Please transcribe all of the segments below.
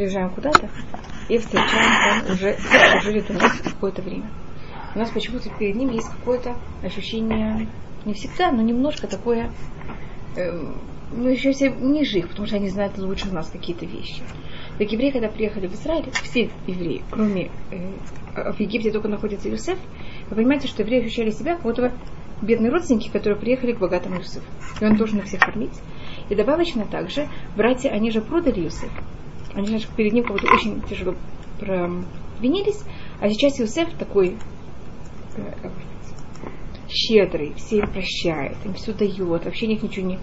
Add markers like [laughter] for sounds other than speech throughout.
приезжаем куда-то и встречаем там уже кто живет у нас какое-то время. У нас почему-то перед ним есть какое-то ощущение, не всегда, но немножко такое, э, мы еще все ниже их, потому что они знают лучше нас какие-то вещи. Так евреи, когда приехали в Израиль, все евреи, кроме э, в Египте только находится Юсеф, вы понимаете, что евреи ощущали себя как будто бедные родственники, которые приехали к богатому Юсефу. И он должен их всех кормить. И добавочно также, братья, они же продали Юсеф. Они же перед ним как будто очень тяжело провинились. А сейчас Юсеф такой э, щедрый, все им прощает, им все дает, вообще них ничего не,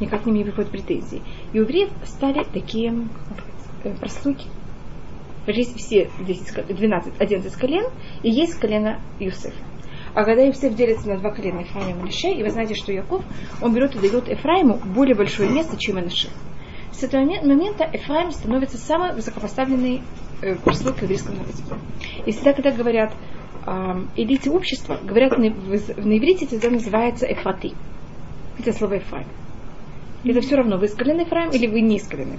никак не приходят претензии. И у евреев стали такие э, прослуги. Есть все 10, 12, 11 колен, и есть колено Юсефа. А когда Юсеф делится на два колена Ефраим и Манаше, и вы знаете, что Яков, он берет и дает Ефраиму более большое место, чем Манаше. С этого момента Ефраим становится самой высокопоставленной э, прослойкой еврейского народа. И всегда, когда говорят элите общества, говорят на, в, иврите это называется эфаты. Это слово Ефраим. Это все равно, вы из колена или вы не из колена.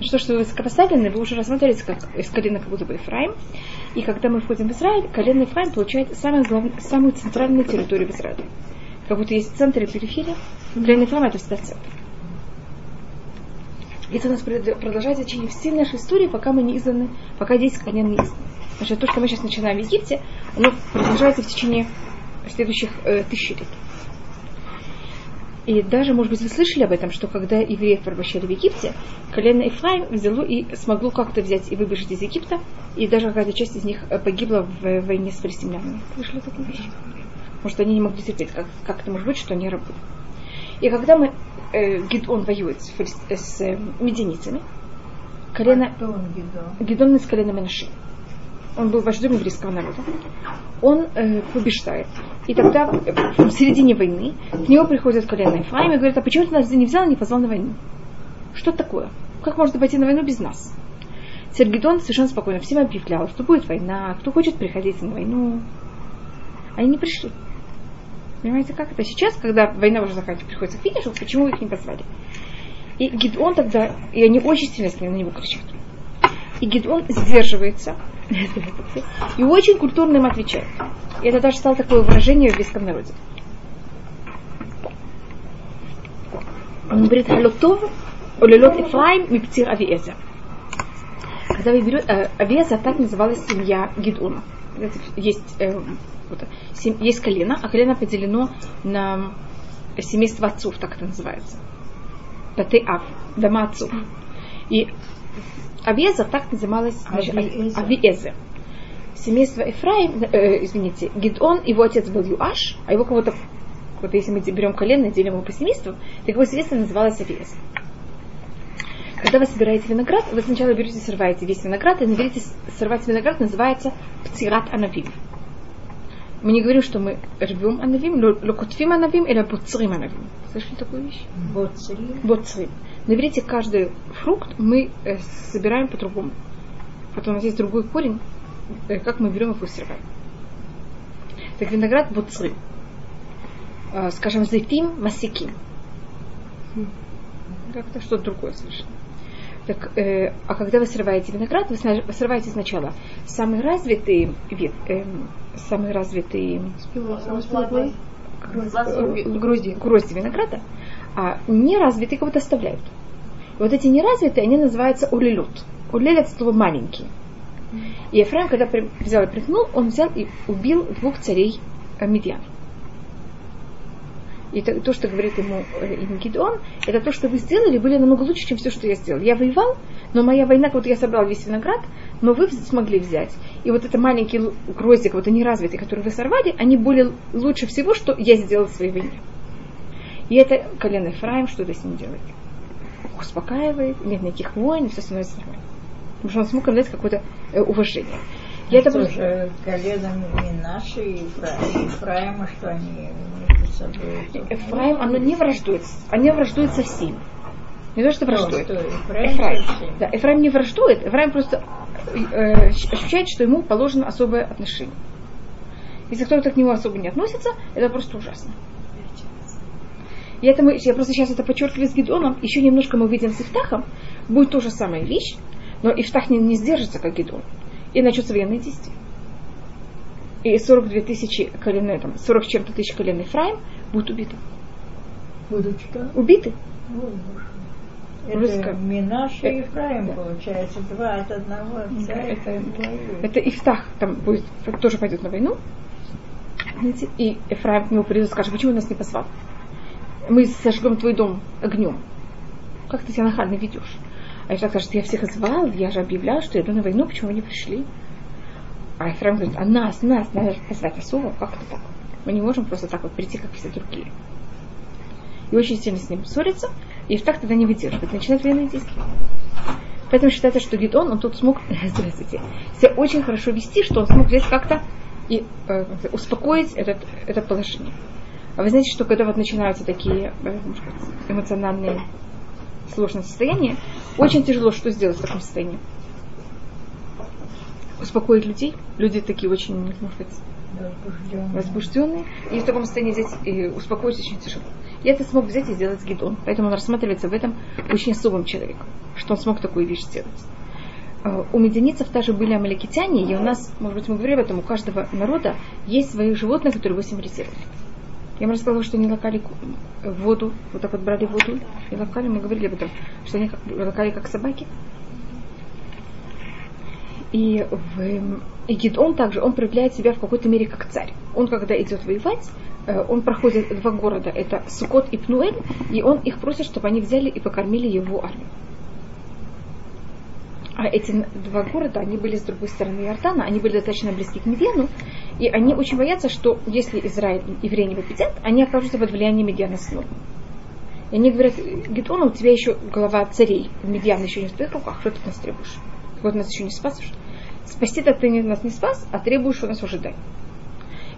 Что, что вы высокопоставлены, вы уже рассматриваете как из колена как будто бы Ефраим. И когда мы входим в Израиль, колено Ефраим получает самую, главную, самую центральную территорию в Израиле. Как будто есть центр и периферия. Колено Ефраим это всегда центр. И это у нас продолжается в течение всей нашей истории, пока мы не изданы, пока 10 колен не изданы. Значит, то, что мы сейчас начинаем в Египте, оно продолжается в течение следующих э, лет. И даже, может быть, вы слышали об этом, что когда евреев порабощали в Египте, колено Ефраим взяло и смогло как-то взять и выбежать из Египта, и даже какая-то часть из них э, погибла в войне с палестинянами. Слышали такую вещь? Может, они не могли терпеть, как, как это может быть, что они рабы. И когда мы, э, Гидон воюет с, э, с э, мединицами, колено... А Гидон? Гидон из колена Менаши он был вождем еврейского народа, он э, побеждает. И тогда в середине войны к нему приходит колено Ефраим и говорит, а почему ты нас не взял и не позвал на войну? Что такое? Как можно пойти на войну без нас? Сергидон совершенно спокойно всем объявлял, что будет война, кто хочет приходить на войну. Они не пришли. Понимаете, как это сейчас, когда война уже заканчивается, приходится к финишу, почему их не позвали? И Гидон тогда, и они очень сильно на него кричат. И Гидон сдерживается, и очень культурно им отвечает. И это даже стало такое выражение в еврейском народе. Он говорит, «Халотов, олелот Ефраим, мипцир Авиеза». Когда вы берете, э, Авиеза, так называлась семья Гидуна. Есть, э, вот, сем, есть колено, а колено поделено на семейство отцов, так это называется. Паты Ав, дома отцов. И Авиеза так называлась Авиеза. Семейство Ефраим, э, извините, Гидон, его отец был Юаш, а его кого-то, вот если мы берем колено и делим его по семейству, так его семейство называлось Авиеза. Когда вы собираете виноград, вы сначала берете, срываете весь виноград, и на срывать виноград называется птират анавим. Мы не говорим, что мы рвем анавим, локотфим анавим или буцрим анавим. Слышали такую вещь? Буцрим. Буцрим. На иврите каждый фрукт мы э, собираем по-другому. Потом у нас есть другой корень, э, как мы берем его и срываем. Так виноград буцрим. Э, скажем, зайтим масиким. Как-то что-то другое совершенно. Так, э, а когда вы срываете виноград, вы срываете сначала самый развитый вид, э, самый развитый грозди, грозди винограда, а неразвитые кого-то оставляют. И вот эти неразвитые, они называются улилют. Улиль это слово маленький. И Ефраим, когда взял и прыгнул, он взял и убил двух царей э, Медьян. И то, то, что говорит ему, э, Гидеон, это то, что вы сделали, были намного лучше, чем все, что я сделал. Я воевал, но моя война, вот я собрал весь виноград, но вы смогли взять. И вот это маленький гроздик, вот они развитые, которые вы сорвали, они были лучше всего, что я сделал в своей войне. И это колено Ефраим что-то с ним делает. Успокаивает, нет никаких войн, все становится нормально. Потому что он смог дать какое-то э, уважение. Я это тоже коленом не наши Ефраима, что они между собой. Ефраим, оно не враждует, они враждуют со всеми. Не то, что враждует. Ефраим. Ефраим. Да, Ефраим не враждует, Ефраим просто э, ощущает, что ему положено особое отношение. Если кто-то к нему особо не относится, это просто ужасно. И это мы, я просто сейчас это подчеркиваю с Гидоном, еще немножко мы увидим с Ифтахом, будет то же самая вещь, Но Ифтах не, не сдержится, как Гидон. И начнутся военные действия. И 42 тысячи колен, там, 40 с чем-то тысяч колен Ефраим будут убиты. Будут что? Убиты. Русская. Это Минаш и Э, Ефраим, да. получается, два от одного отца. Это- так воюют. Это Ифтах там будет, тоже пойдет на войну. Знаете, И Ефраим к нему придет и скажет, почему нас не позвал? Мы сожгем твой дом огнем. Как ты себя нахально ведешь? А Ифтах скажет, я всех звал, я же объявлял, что я иду на войну, почему вы не пришли? А Ефраим говорит, а нас, нас, надо позвать особо, как это так? Мы не можем просто так вот прийти, как все другие. И очень сильно с ним ссорится, и Ифтах тогда не выдерживает, начинает военные действия. Поэтому считается, что Гидон, он тут смог, [laughs] здравствуйте, себя очень хорошо вести, что он смог взять как-то и э, успокоить этот, это положение. А вы знаете, что когда вот начинаются такие э, эмоциональные сложные состояния, очень тяжело что сделать в таком состоянии. Успокоить людей. Люди такие очень, может быть, Возбужденный. возбужденные. И в таком состоянии взять и успокоить очень тяжело. И это смог взять и сделать Гидон. Поэтому он рассматривается в этом очень особым человеком, что он смог такую вещь сделать. Э, У медианитцев также были амаликитяне, и у нас, может быть, мы говорили об этом, у каждого народа есть свои животные, которые его символизируют. Я вам рассказала, что они лакали воду, вот так вот брали воду и лакали, мы говорили об этом, что они лакали как собаки. И, в, и Гидон также, он проявляет себя в какой-то мере как царь. Он, когда идет воевать, э, он проходит два города, это Сукот и Пнуэль, и он их просит, чтобы они взяли и покормили его армию. А эти два города, они были с другой стороны Иордана, они были достаточно близки к Медиану, и они очень боятся, что если Израиль, евреи не победят, они окажутся под влиянием Медиана снова. И они говорят, Гидона, у тебя еще голова царей, Медиан еще не в твоих руках, что ты нас требуешь? Вот нас еще не спасешь. Спасти-то ты нас не спас, а требуешь у нас ожидай.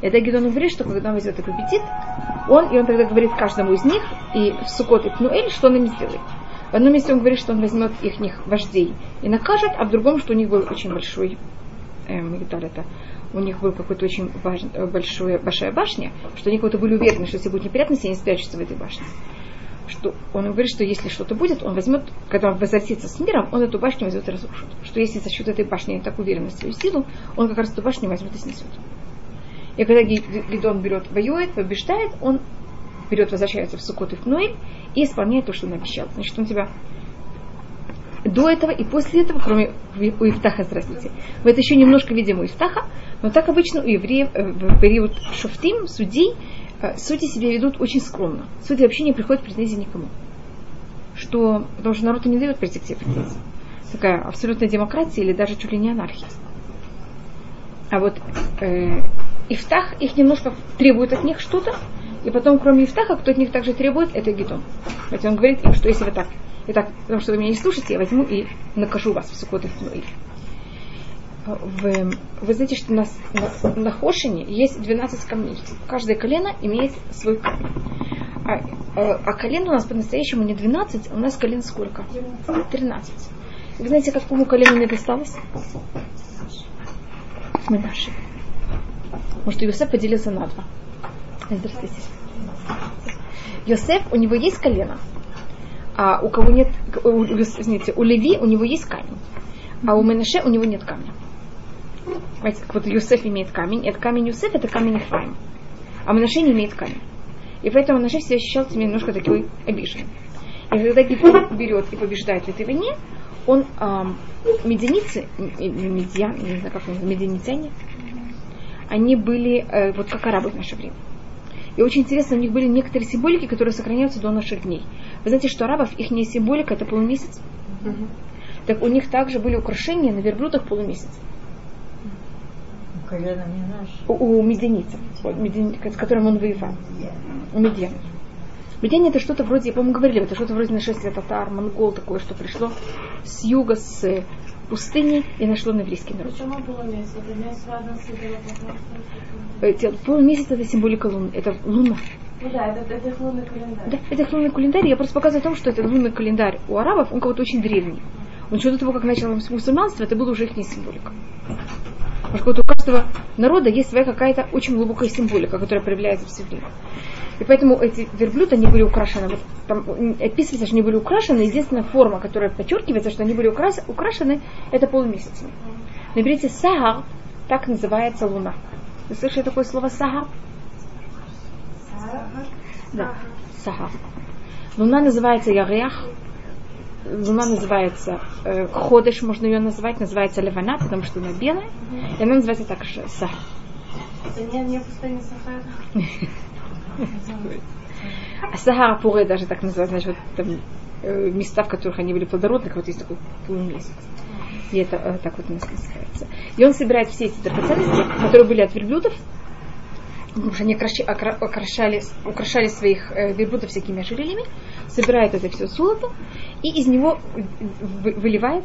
И тогда Гидон говорит, что когда он и победит, он, и он тогда говорит каждому из них, и в Сукот и Пнуэль, что он им сделает. В одном месте он говорит, что он возьмет их вождей и накажет, а в другом, что у них был очень большой, эм, это, у них был какой-то очень важ- э, большой, большая башня, что они как-то были уверены, что если будут неприятности, они спрячутся в этой башне. Что он говорит, что если что-то будет, он возьмет, когда он возвратится с миром, он эту башню возьмет и разрушит. Что если за счет этой башни он так уверен в свою силу, он как раз эту башню возьмет и снесет. И когда Ги- Гидон берет, воюет, побеждает, он берет, возвращается в Сукот и в Пнуэль и исполняет то, что он обещал. Значит, он тебя до этого и после этого, кроме у Ифтаха, здравствуйте, мы это еще немножко видим у Ифтаха, но так обычно у евреев э, в период шуфтим, судей, э, судьи себя ведут очень скромно. Судьи вообще не приходят в претензии никому. Что, потому что народ им не дает прийти к тебе в претензии. Такая абсолютная демократия или даже чуть ли не анархия. А вот э, Ифтах их немножко требует от них что-то, и потом, кроме Ифтаха, кто от них также требует, это Гидон. Ведь он говорит им, что если вы так, и так, потому что вы меня не слушаете, я возьму и накажу вас в Сукот и в Пнуэль. В- вы знаете, что у нас на, на Хошине есть 12 камней. Каждое колено имеет свой камень. А, а, а колен у нас по-настоящему не 12, а у нас колен сколько? 13. И вы знаете, какому колену мне досталось? Мы наши. Потому что Йосеф поделился на два. Здравствуйте. Йосеф, у него есть колено, а у кого нет, у, извините, у Леви у него есть камень, а у Менаше у него нет камня. Понимаете, как вот Юсеф имеет камень, это камень Юсеф, это камень Ефраим. А Менаше не имеет камень. И поэтому Менаше себя ощущал себя немножко такой обиженным. И когда Гидон берет и побеждает в этой войне, он ам, мединицы, медиан, не знаю, как они, медианитяне, они были э, вот как арабы в наше время. И очень интересно, у них были некоторые символики, которые сохраняются до наших дней. Вы знаете, что арабов их символика это полумесяц? Так у них также были украшения на верблюдах полумесяц. У, у с которым он воевал. У медиан. Медиане это что-то вроде, по-моему, говорили, это что-то вроде нашествия татар, монгол, такое, что пришло с юга, с пустыни и нашло на еврейский народ. Почему было месяц? Это месяц Полумесяц это символика луны, это луна. Ну да, это, это их лунный календарь. Да, это их лунный календарь. Я просто показываю о том, что этот лунный календарь у арабов, он как-то очень древний. Он еще до того, как началось мусульманство, это была уже их символика. Потому что у каждого народа есть своя какая-то очень глубокая символика, которая проявляется в себе. И поэтому эти верблюды, они были украшены. Вот там описывается, что они были украшены. Единственная форма, которая подчеркивается, что они были украс, украшены, это полумесяцами. Наберите сагар, так называется луна. Вы слышали такое слово сагар? Да, сагар. Луна называется Ярях, луна называется э, Ходыш, можно ее назвать, называется Левана, потому что она белая, и она называется также Сахар. Это не, не пустыня Сахара. [laughs] А Сахара Пуре даже так называют, значит, вот там э, места, в которых они были плодородных, вот есть такой полумесяц. И это э, так вот у нас называется. И он собирает все эти драгоценности, которые были от верблюдов, потому что они окрашали, украшали своих э, верблюдов всякими ожерельями, собирает это все золото и из него вы- выливает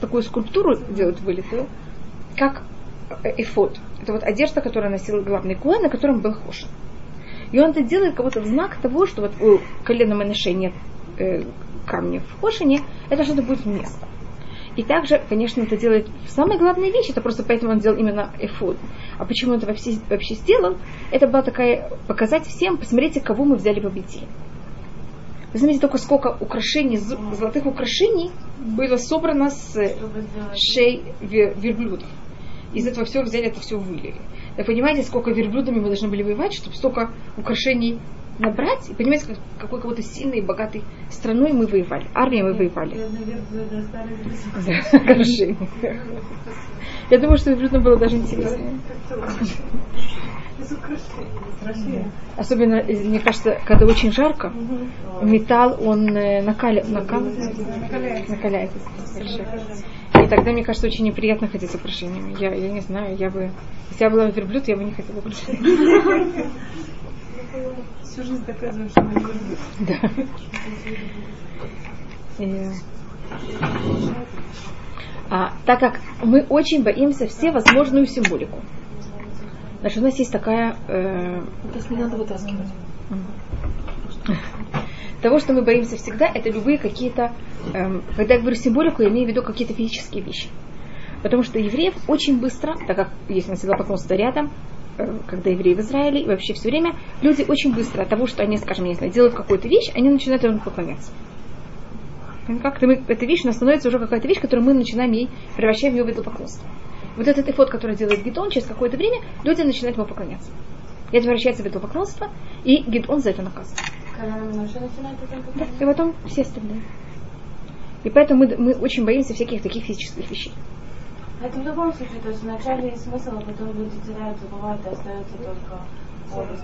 такую скульптуру, делают вылитую, как э, эфод. Это вот одежда, которую носил главный куэн, на котором был хошин. И он это делает как будто в знак того, что вот у колена Менеше нет э, камня в хошине, это что-то будет вместо. И также, конечно, это делает самая главная вещь, это просто поэтому он сделал именно эфод. А почему он это вообще, вообще сделал? Это была такая, показать всем, посмотрите, кого мы взяли обитель. Вы знаете только сколько украшений, золотых украшений было собрано с шей ве- верблюдов. Из этого всего взяли, это все вылили. Вы понимаете, сколько верблюдами мы должны были воевать, чтобы столько украшений набрать? И понимаете, как, какой какой-то сильной и богатой страной мы воевали. Армией мы воевали. Я думаю, что верблюдам было даже интереснее. Особенно, мне кажется, когда очень жарко, металл, он э, накаля- накал- накаляется. И тогда, мне кажется, очень неприятно ходить с украшениями. Я, я не знаю, я бы... Если я была верблюд, я бы не хотела украшений. Всю жизнь доказываем, что мы верблюд. Да. И, а, так как мы очень боимся всевозможную символику. Значит, у нас есть такая... э, Это не надо вытаскивать. Того, что мы боимся всегда, это любые какие-то, эм, когда я говорю символику, я имею в виду какие-то физические вещи. Потому что евреев очень быстро, так как есть на всегда поклонство рядом, э, когда евреи в Израиле, и вообще все время, люди очень быстро от того, что они, скажем, не знаю, делают какую-то вещь, они начинают этому поклоняться. Как-то мы, эта вещь, она становится уже какая-то вещь, которую мы начинаем ей, превращаем ее в идолопоклонство. Вот этот эфот, который делает Гидон, через какое-то время люди начинают ему поклоняться. И это превращается в идолопоклонство, и Гидон за это наказан. Да, и потом все остальные. И поэтому мы, мы очень боимся всяких таких физических вещей. Это в любом случае, то есть вначале есть смысл, а потом люди теряют, забывают, и остается только.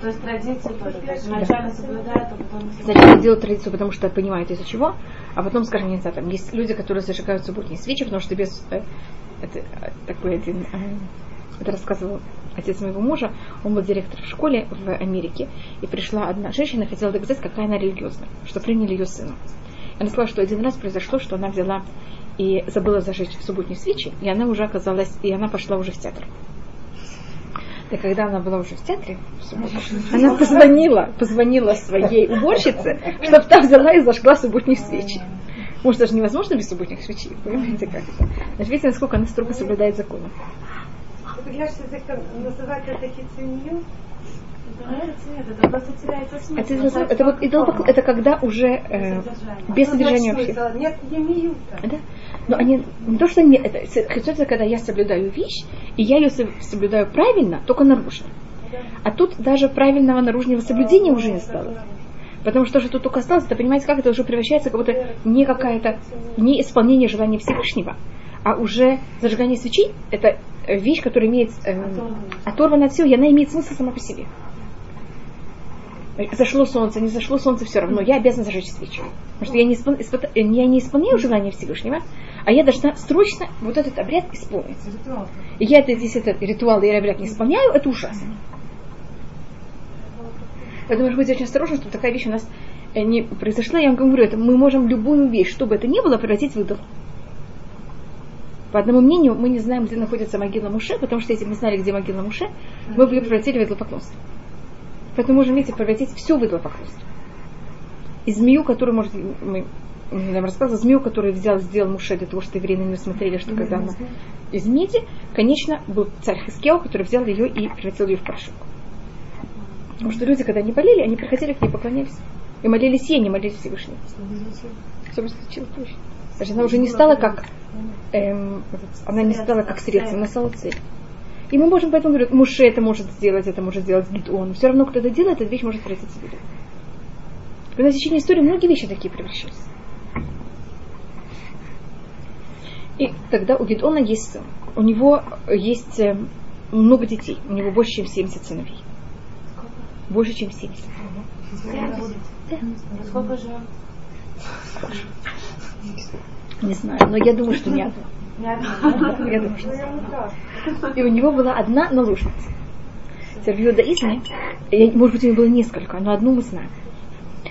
То есть традиции тоже. То есть вначале соблюдают, а потом... Сначала делают традицию, потому что понимают из-за чего, а потом, скажем, не знаю, там есть люди, которые зажигают субботние свечи, потому что без э, это э, такой один э, это рассказывал отец моего мужа, он был директор в школе в Америке, и пришла одна женщина, хотела доказать, какая она религиозная, что приняли ее сына. Она сказала, что один раз произошло, что она взяла и забыла зажечь субботние свечи, и она уже оказалась, и она пошла уже в театр. И когда она была уже в театре, в субботу, она позвонила, позвонила своей уборщице, чтобы та взяла и зажгла субботние свечи. Может, даже невозможно без субботних свечей, понимаете, как это? Значит, видите, насколько она строго соблюдает законы. Это, это, это, вот идол, это когда уже э, без содержания вообще. Да? Но они не то, что не, это, это когда я соблюдаю вещь, и я ее соблюдаю правильно, только наружно. А тут даже правильного наружного соблюдения уже не стало, Потому что же тут только осталось, это понимаете, как это уже превращается, как будто не какая-то, не исполнение желания Всевышнего, а уже зажигание свечей, это э, вещь, которая имеет э, оторвана от всего, и она имеет смысл сама по себе. Зашло солнце, не зашло солнце, все равно, я обязана зажечь свечу. Потому что я не, испол- испыта- э, я не исполняю желание Всевышнего, а я должна срочно вот этот обряд исполнить. И я это, здесь этот ритуал или обряд не исполняю, это ужасно. Поэтому нужно быть очень осторожным, чтобы такая вещь у нас э, не произошла. Я вам говорю, это мы можем любую вещь, чтобы это ни было, превратить в идол. По одному мнению, мы не знаем, где находится могила Муше, потому что если бы мы знали, где могила Муше, мы бы ее превратили в идолопоклонство. Поэтому можем, видите, превратить все в идолопоклонство. И змею, которую, может, мы нам рассказывал змею, который взял, сделал Муше для того, что евреи на нее смотрели, что когда она из меди, конечно, был царь Хискео, который взял ее и превратил ее в порошок. Потому что люди, когда они болели, они приходили к ней, поклонялись. И молились ей, не молились Всевышнему. Что случилось позже. Она уже не стала как эм, она не стала как средство, она стала цель. И мы можем поэтому говорить, Муше это может сделать, это может сделать Гидон. Все равно, кто это делает, эта вещь может превратиться в беду. И на течение истории многие вещи такие превращаются. И тогда у Гидона есть сын. У него есть э, много детей. У него больше, чем 70 сыновей. Больше, чем 70. Сколько же? Не знаю, но я думаю, что не одна. Я думаю, что И у него была одна наложница. Теперь в иудаизме, может быть, у него было несколько, но одну мы знаем.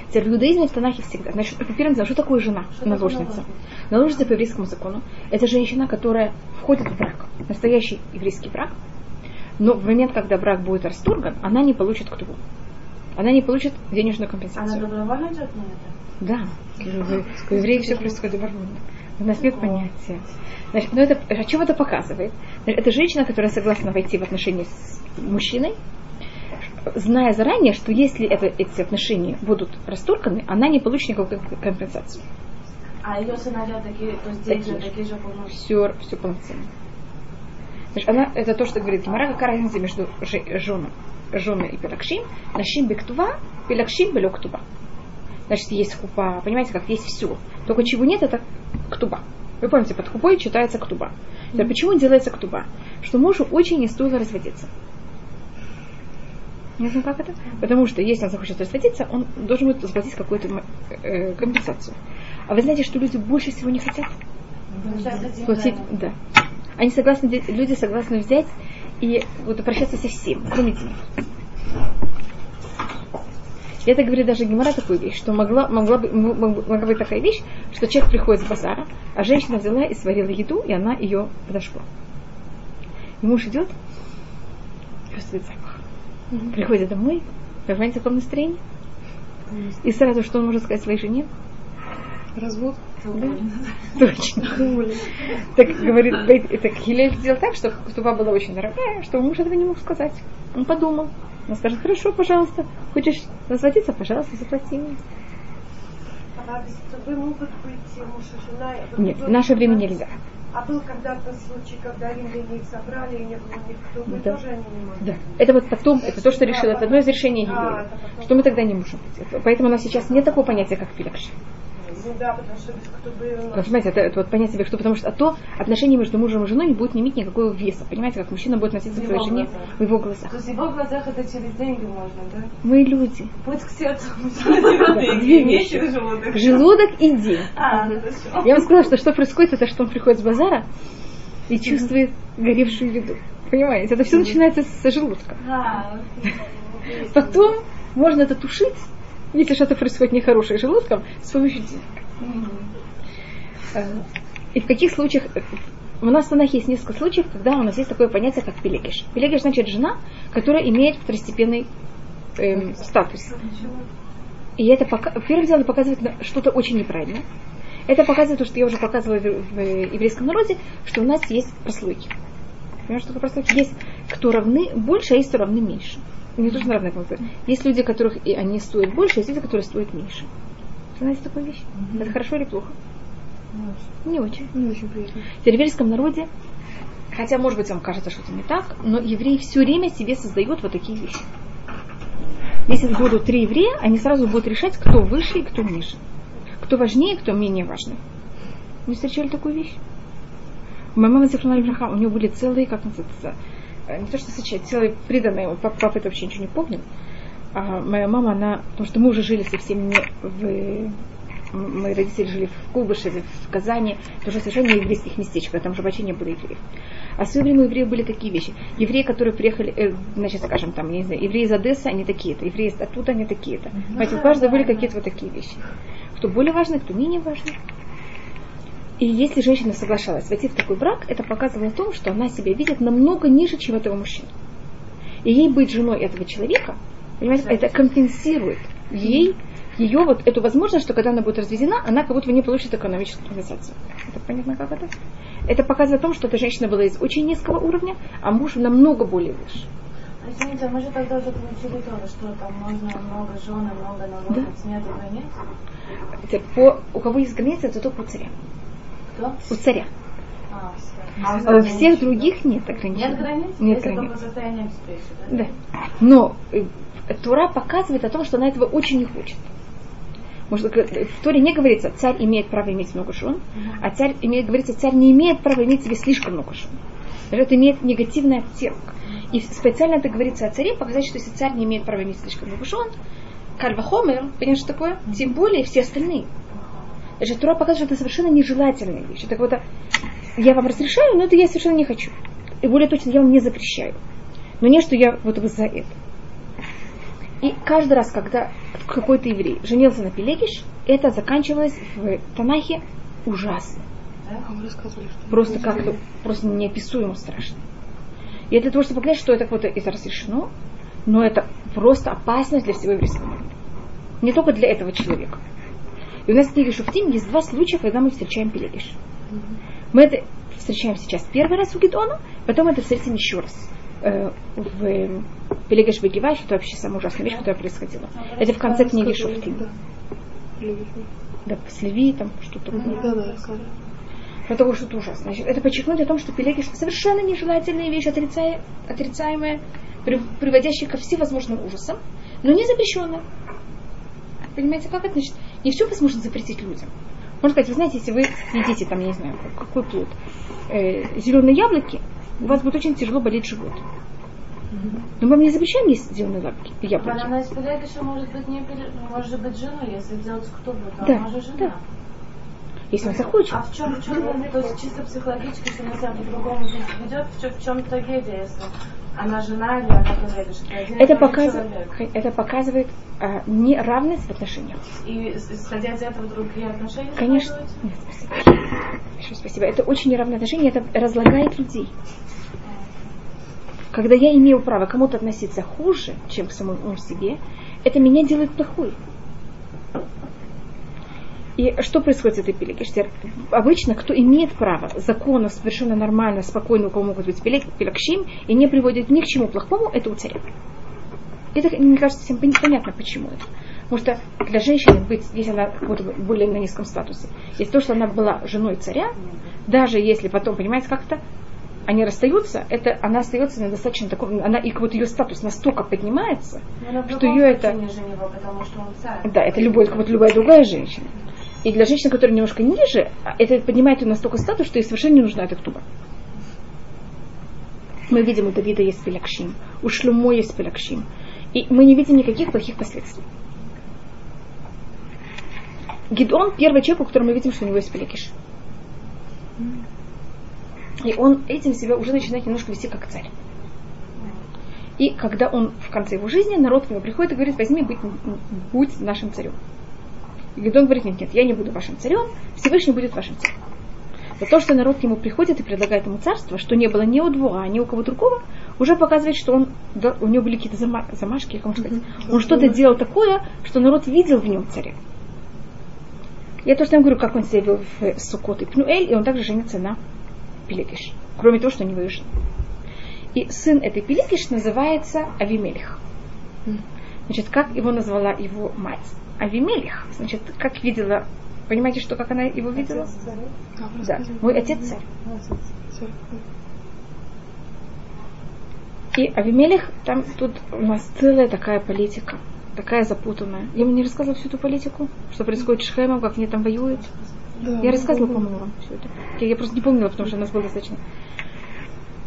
Теперь в иудаизме в Танахе всегда. Значит, делом, что такое жена, наложница? Наложница по еврейскому закону – это женщина, которая входит в брак, настоящий еврейский брак, но в момент, когда брак будет расторган, она не получит ктубу. Она не получит денежную Она компенсацию. добровольно идет на это? Да, у евреев все происходит добровольно. У нас нет понятия. Значит, ну это, о чем это показывает? Значит, Это женщина, которая согласна войти в отношения с мужчиной, зная заранее, что если это, эти отношения будут расторганы, она не получит никакой компенсации. А ее сыновья такие, то есть Такие же. такие же полностью. Все, все полноценно. Значит, она, это то, что говорит Гимара, какая разница между же- женой, и пелакшим. Нашим бектува, пелакшим белектува. Значит, есть хупа, понимаете, как есть все. Только чего нет, это ктуба. Вы помните, под хупой читается ктуба. Теперь, почему делается ктуба? Что мужу очень не стоило разводиться. Не знаю, как это? Потому что если он захочет разводиться, он должен будет заплатить какую-то э, компенсацию. А вы знаете, что люди больше всего не хотят? Платить, да. Они согласны, люди согласны взять и вот прощаться со всем, кроме денег. И это говорит даже Гемора такую вещь, что могла, могла, бы, могла быть такая вещь, что человек приходит с базара, а женщина взяла и сварила еду, и она ее подошла. И муж идет, чувствует запах. Приходит домой, понимаете, в каком настроении? И сразу, что он может сказать своей жене? Развод. Точно. Так говорит, так Хилель сделал так, что Ктуба была очень дорогая, что муж этого не мог сказать. Он подумал. Он скажет, хорошо, пожалуйста, хочешь разводиться, пожалуйста, заплати мне. А без трубы могут быть муж и жена? Вот Нет, в наше время нельзя. А был когда-то случай, когда римляне их собрали, и не было них трубы, Да. тоже они не могли? Да. Это вот потом, это то, что решило, это одно из решений А, евреев. потом. Что мы тогда не можем быть. Поэтому у нас сейчас нет такого понятия, как пилекши. Ну да, потому что Понимаете, это, это вот понятие себе, что потому что а то отношения между мужем и женой не будет иметь никакого веса. Понимаете, как мужчина будет относиться к своей жене в его глазах. То есть в его глазах это через деньги можно, да? Мы люди. Путь к сердцу. [laughs] Две вещи. желудок. И день. А, хорошо. Я вам сказала, что что происходит, это что он приходит с базара и чувствует горевшую еду. Понимаете, это все начинается с желудка. А, Потом можно это тушить, если что-то происходит нехорошее с желудком, с помощью денег. Э, И в каких случаях... э, У нас в Танахе есть несколько случаев, когда у нас есть такое понятие, как пелегеш. Пелегеш значит жена, которая имеет второстепенный эм, статус. И это пока... первым делом показывает что-то очень неправильное. Это показывает то, что я уже показывала в, в еврейском народе, что у нас есть прослойки. Понимаешь, что такое прослойки? Есть кто равны больше, а есть кто равны меньше. Не то, что равны кому-то. Есть люди, которых и они стоят больше, есть люди, которые стоят меньше. Знаете такую вещь? Это хорошо или плохо? Не очень. Не очень приятно. В еврейском народе, хотя, может быть, вам кажется, что это не так, но евреи все время себе создают вот такие вещи. Если будут три еврея, они сразу будут решать, кто выше и кто ниже. Кто важнее, кто менее важный. Вы встречали такую вещь? У моей мамы Зефрана у нее были целые, как называется, не то что встречать, целые приданные, вот папа, это вообще ничего не помнил. А моя мама, она, потому что мы уже жили совсем не в мои родители жили в Куйбышеве, в Казани, тоже совершенно еврейских местечках, там же вообще не было евреев. А в свое время у евреев были такие вещи. Евреи, которые приехали, э, значит, скажем, там, не знаю, евреи из Одессы, они такие-то, евреи из оттуда, они такие-то. Понимаете, у каждого были какие-то вот такие вещи. Кто более важный, кто менее важный. И если женщина соглашалась войти в такой брак, это показывало то, что она себя видит намного ниже, чем этого мужчины. И ей быть женой этого человека, понимаете, это компенсирует ей ее вот эту возможность, что когда она будет разведена, она как будто не получит экономическую компенсацию. Это понятно, как это? Это показывает о том, что эта женщина была из очень низкого уровня, а муж намного более выше. Извините, а мы же тогда уже получили то, что там можно много жен, и много налогов, нет границ? Это по, у кого есть границы, это только у царя. Кто? У царя. А, все. А у всех других нет ограничений. Нет границ? Нет Если границ. состояние да? Да. Но э, Тура показывает о том, что она этого очень не хочет. Может, э, в Торе не говорится, царь имеет право иметь много жен, а царь имеет, говорится, царь не имеет права иметь себе слишком много жен. Это имеет негативный оттенок. И специально это говорится о царе, показать, что если царь не имеет права иметь слишком много жен, Кальва Хомер, понимаешь, что такое? Тем более все остальные. Даже Тура показывает, что это совершенно нежелательная вещь. Это какое-то, я вам разрешаю, но это я совершенно не хочу. И более точно, я вам не запрещаю. Но не, что я вот за это. И каждый раз, когда какой-то еврей женился на Пелегиш, это заканчивалось в Танахе ужасно. А. Просто как-то, просто неописуемо страшно. И для того, чтобы понять, что это вот это разрешено, но это просто опасность для всего еврейского народа. Не только для этого человека. И у нас в книге Шуфтим есть два случая, когда мы встречаем Пелегиш. Мы это встречаем сейчас первый раз у Гедона, потом это встретим еще раз э, в э, Пелегиш Вегивай, что это вообще самая ужасная вещь, которая происходила. Это в конце книги Шуфтим. Да. С Леви, там что-то. Про того, что это ужасно. Значит, это подчеркнуть о том, что Пелегиш совершенно нежелательная вещь, отрицая, отрицаемая, при- приводящая ко всевозможным ужасам, но не запрещенная. Понимаете, как это? Значит, не все возможно запретить людям. Можно сказать, вы знаете, если вы едите там, я не знаю, какой плод, э, зеленые яблоки, у вас будет очень тяжело болеть живот. Но мы вам не запрещаем есть зеленые яблоки. яблоки. Банана из Пелегиша может быть не пере- может быть женой, если делать ктубу, то Да, она же жена. да. Если он захочет. А в чем, в чем, то есть чисто психологически, что она себя по-другому ведет, в чем, в чем трагедия, если она жена или она и Это, показывает, это показывает а, неравность в отношениях. И исходя из этого другие отношения Конечно. Нет, спасибо. Большое спасибо. Это очень неравное отношение, это разлагает людей. Когда я имею право кому-то относиться хуже, чем к самому себе, это меня делает плохой. И что происходит с этой пиликой? Что Обычно, кто имеет право законно, совершенно нормально, спокойно, у кого могут быть пилек, пилакшим, и не приводит ни к чему плохому, это у царя. Это, мне кажется, всем пон- понятно, почему это. Потому что для женщины быть, если она вот более на низком статусе, если то, что она была женой царя, даже если потом, понимаете, как-то они расстаются, это она остается на достаточно таком, она и вот ее статус настолько поднимается, что ее это- него, потому что он царь. да, это любой, как вот любая другая женщина. И для женщины, которая немножко ниже, это поднимает ее настолько статус, что ей совершенно не нужна эта ктуба. Мы видим, у Давида есть пелякшим, у Шлюмо есть пелякшим. И мы не видим никаких плохих последствий. Гидон первый человек, у которого мы видим, что у него есть пелякиш. И он этим себя уже начинает немножко вести как царь. И когда он в конце его жизни, народ к нему приходит и говорит, возьми, будь, будь нашим царем. Гедон говорит, нет, нет, я не буду вашим царем, Всевышний будет вашим царем. Но то, что народ к нему приходит и предлагает ему царство, что не было ни у двора, ни у кого другого, уже показывает, что он, да, у него были какие-то зама- замашки, как можно сказать. Он что-то делал такое, что народ видел в нем царя. Я то, что я говорю, как он себя вел в Сукот и Пнуэль, и он также женится на Пелегиш. Кроме того, что они его жена. И сын этой Пелегиш называется Авимелих. Значит, как его назвала его мать? Авимелих. Значит, как видела, понимаете, что как она его видела? А, вы Да, рассказывали. мой отец царь. Царь. И Авимелих, там тут у нас целая такая политика, такая запутанная. Я вам не рассказывала всю эту политику, что происходит с Шхемом, как они там воюют. Да, Я рассказывала, да, да. по-моему, вам все это. Я, я просто не помнила, потому что у нас было достаточно.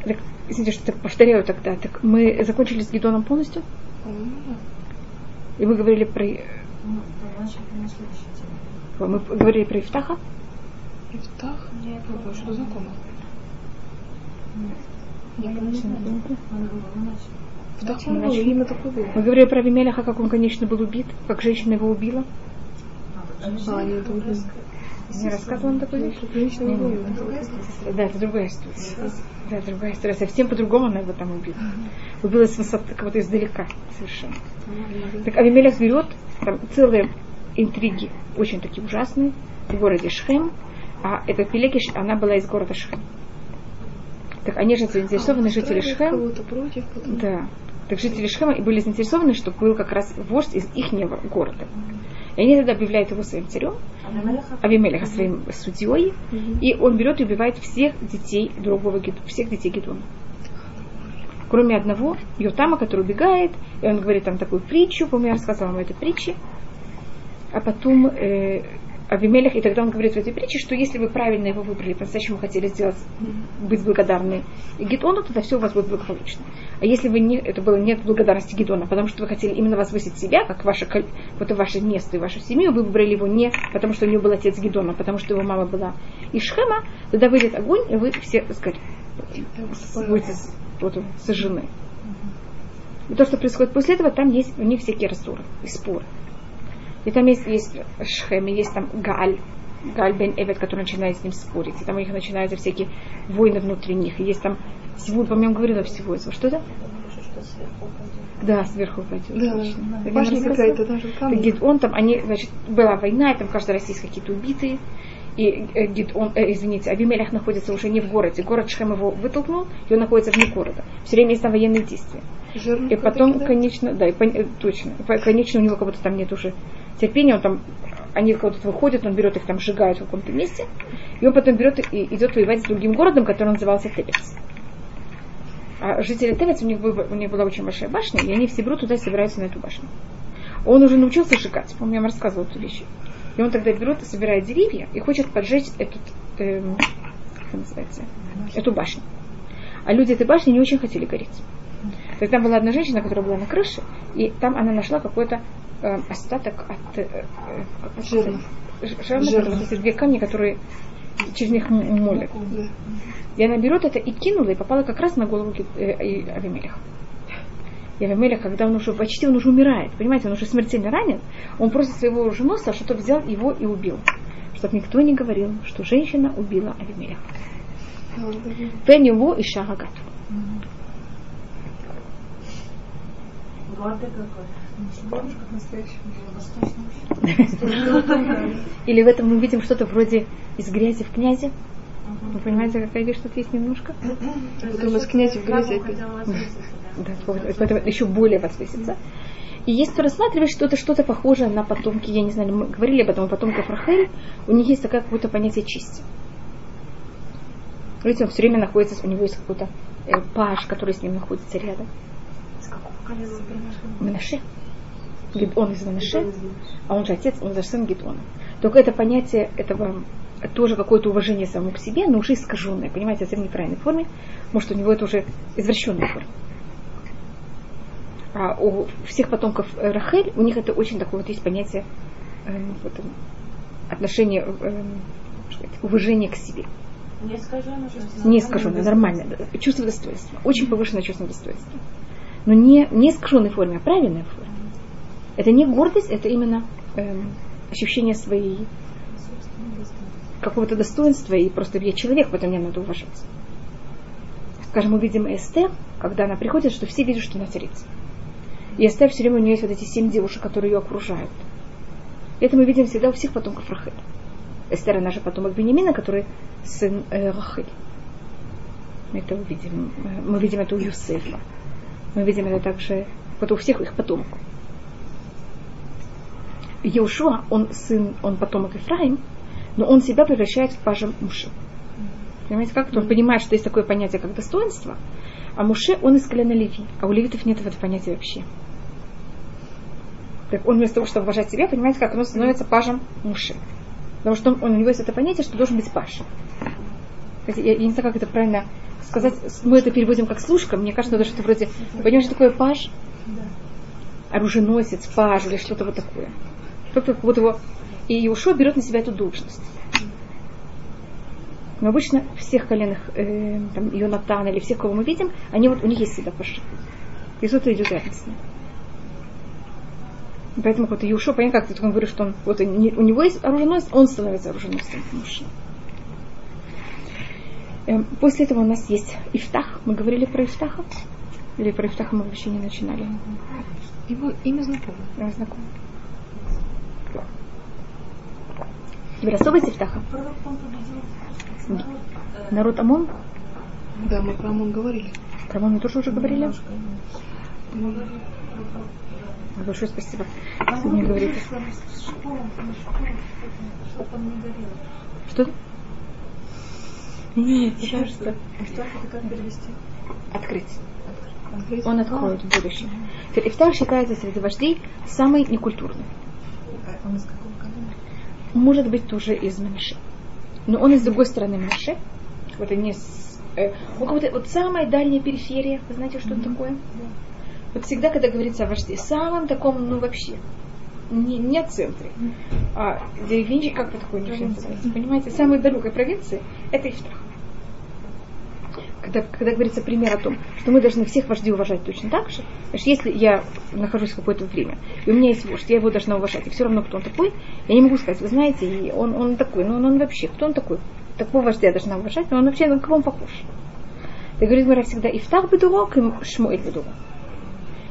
Так, извините, что так повторяю тогда. Так мы закончили с Гедоном полностью, да. и мы говорили про... Ну. Мы говорили про Ифтаха. Ифтах? Нет, Ой, что-то знакомо. Не начал. Ифтах, Мы говорили про Авимелиха, как он, конечно, был убит, как женщина его убила. А, уже... Не рассказывала вам такую вещь? Женщина не было. Да, это другая история. Да, другая история. Совсем по-другому она его там убила. Убила с высоты, как будто издалека совершенно. Так Авимелех берет там целые интриги очень такие ужасные в городе Шхем, а эта Пелекиш, она была из города Шхем. Так они же заинтересованы, жители Настроили Шхем, против, потом. да. Так жители Шхема были заинтересованы, чтобы был как раз вождь из их города. И они тогда объявляют его своим царем, Авимелеха. Своим судьей, и он берет и убивает всех детей другого всех детей Гедона. Кроме одного, Йотама, который убегает, и он говорит там такую притчу, помню, я рассказывала вам эту притчу, а потом э, Авимелех, и тогда он говорит в этой притче, что если вы правильно его выбрали, по-настоящему хотели сделать, быть благодарны Гедону, тогда все у вас будет благополучно. А если вы не, это было нет благодарности Гедона, потому что вы хотели именно возвысить себя, как ваше, вот ваше место и вашу семью, вы выбрали его не потому, что у него был отец Гедона, а потому что его мама была из Шхема, тогда выйдет огонь, и вы все сказать, будете вот, сожжены. И то, что происходит после этого, там есть у них всякие рассоры и споры. И там есть, есть Шхем, и есть там Галь, Галь бен Эвет, который начинает с ним спорить. И там у них начинаются всякие войны внутри них. И есть там всего, по-моему, говорила всего этого. Что это? Да, сверху упадет. Да, точно. Башня рассказывала. какая-то даже камень. Гидеон там, они, значит, была война, и там каждый раз есть какие-то убитые. И э, Гидеон, э, извините, Авимелях находится уже не в городе. Город Шхем его вытолкнул, и он находится вне города. Все время есть там военные действия. Жирный И потом, да? конечно, да, и э, точно. Конечно, у него как будто там нет уже терпения, он там, они куда-то выходят, он берет их там, сжигает в каком-то месте, и он потом берет и идет воевать с другим городом, который назывался Тевец. А жители Тевец, у них, был- у них была очень большая башня, и они все берут туда и собираются на эту башню. Он уже научился сжигать, помню, я вам рассказывала эту вещь. И он тогда берет и собирает деревья и хочет поджечь этот, эм, как называется, эту башню. А люди этой башни не очень хотели гореть. То есть там была одна женщина, которая была на крыше, и там она нашла какой-то э, остаток от э, э, Жирных. Жирных, вот эти две камни, которые через них молят. Да. И она берет это и кинула, и попала как раз на голову э, и Авимелеха. И Авимелех, когда он уже почти он уже умирает, понимаете, он уже смертельно ранен, он просто своего оруженосца, что-то взял его и убил. Чтобы никто не говорил, что женщина убила Авимелеха. Пен его и Шагагат. Какой. Или в этом мы видим что-то вроде из грязи в князе. Вы понимаете, какая вещь тут есть немножко? Потом из князя в грязи опять. да. Поэтому это еще более возвысится. И есть кто рассматривает, что это что-то похожее на потомки, я не знаю, мы говорили об этом, у потомков Рахель, у них есть такое какое-то понятие чести. Видите, он все время находится, у него есть какой-то э, паш, который с ним находится рядом. Менаше. Гидон из Менаше, а он же отец, он же сын Гидона. Только это понятие этого тоже какое-то уважение самому к себе, но уже искаженное, понимаете, совсем в неправильной форме. Может, у него это уже извращенная форма. А у всех потомков э, Рахель, у них это очень такое вот есть понятие эм, вот, отношение, что сказать, уважение к себе. Не искаженное. Не искаженное, нормально. Чувство достоинства. Очень повышенное чувство достоинства. Но не, не искаженной форме, а правильной форме. Это не гордость, это именно эм, ощущение своей какого-то достоинства, и просто я человек, поэтому мне надо уважать. Скажем, мы видим Эстер, когда она приходит, что все видят, что она царица. И Эстер все время у нее есть вот эти семь девушек, которые ее окружают. Это мы видим всегда у всех потомков Рахель. Эстер, она же потомок Бенемина, который сын э, Рахель. Мы это увидим. э, Мы видим это у Юсефа. Мы видим это также вот у всех их потомков. Еушуа, он сын, он потомок Ифраим, но он себя превращает в пажа Муше. Понимаете, как? Он понимает, что есть такое понятие, как достоинство, а Муше, он из колена Леви, а у левитов нет этого понятия вообще. Так он вместо того, чтобы уважать себя, понимаете, как он становится пажем Муше. Потому что он, он- у него есть это понятие, что должен быть паж. Я, я не знаю, как это правильно сказать. Мы это переводим как служка. Мне кажется, это что-то вроде... Понимаешь, что такое паж? Оруженосец, паж или что-то вот такое. Кто-то вот его... И Иошуа берет на себя эту должность. Но обычно всех коленных, э, там, Йонатана или всех, кого мы видим, они вот, у них есть всегда паши. И что-то идет рядом с ним. Поэтому вот Иушо, понятно, как ты он говорит, что он, вот у него есть оруженосец, он становится оруженосцем мужчины. Эм, После этого у нас есть Ифтах. Мы говорили про Ифтаха? Или про Ифтаха мы вообще не начинали? Его имя знакомо. Я знакома. Теперь особость Ифтаха. Победил Народ Амон, Да, мы про Амон говорили. про Амон мы тоже уже говорили. Большое спасибо. Сегодня говорите. что там не горело. Что? Нет, сейчас что? Ифтах это как перевести? Открыть. Открыть? Он откроет в будущем. Теперь Ифтах считается среди вождей самый некультурный. А он из какого колена? Может быть, тоже из Манаши. Но он из другой стороны Манаши. Вот они с... э, будто вот самая дальняя периферия. Вы знаете, что это такое? Вот всегда, когда говорится о вожде, самом таком, ну вообще, не, не о центре, а деревенчик, как вы такое не понимаете, самой далекой провинции, это Ифтах. Когда, когда говорится пример о том, что мы должны всех вождей уважать точно так же, значит, если я нахожусь в какое-то время, и у меня есть вождь, я его должна уважать, и все равно, кто он такой, я не могу сказать, вы знаете, и он, он такой, но он, он вообще, кто он такой? Такого вождя я должна уважать, но он вообще, на кого он похож? И говорит Мара всегда, Ифтах бедурок и Шмуэль бедурок.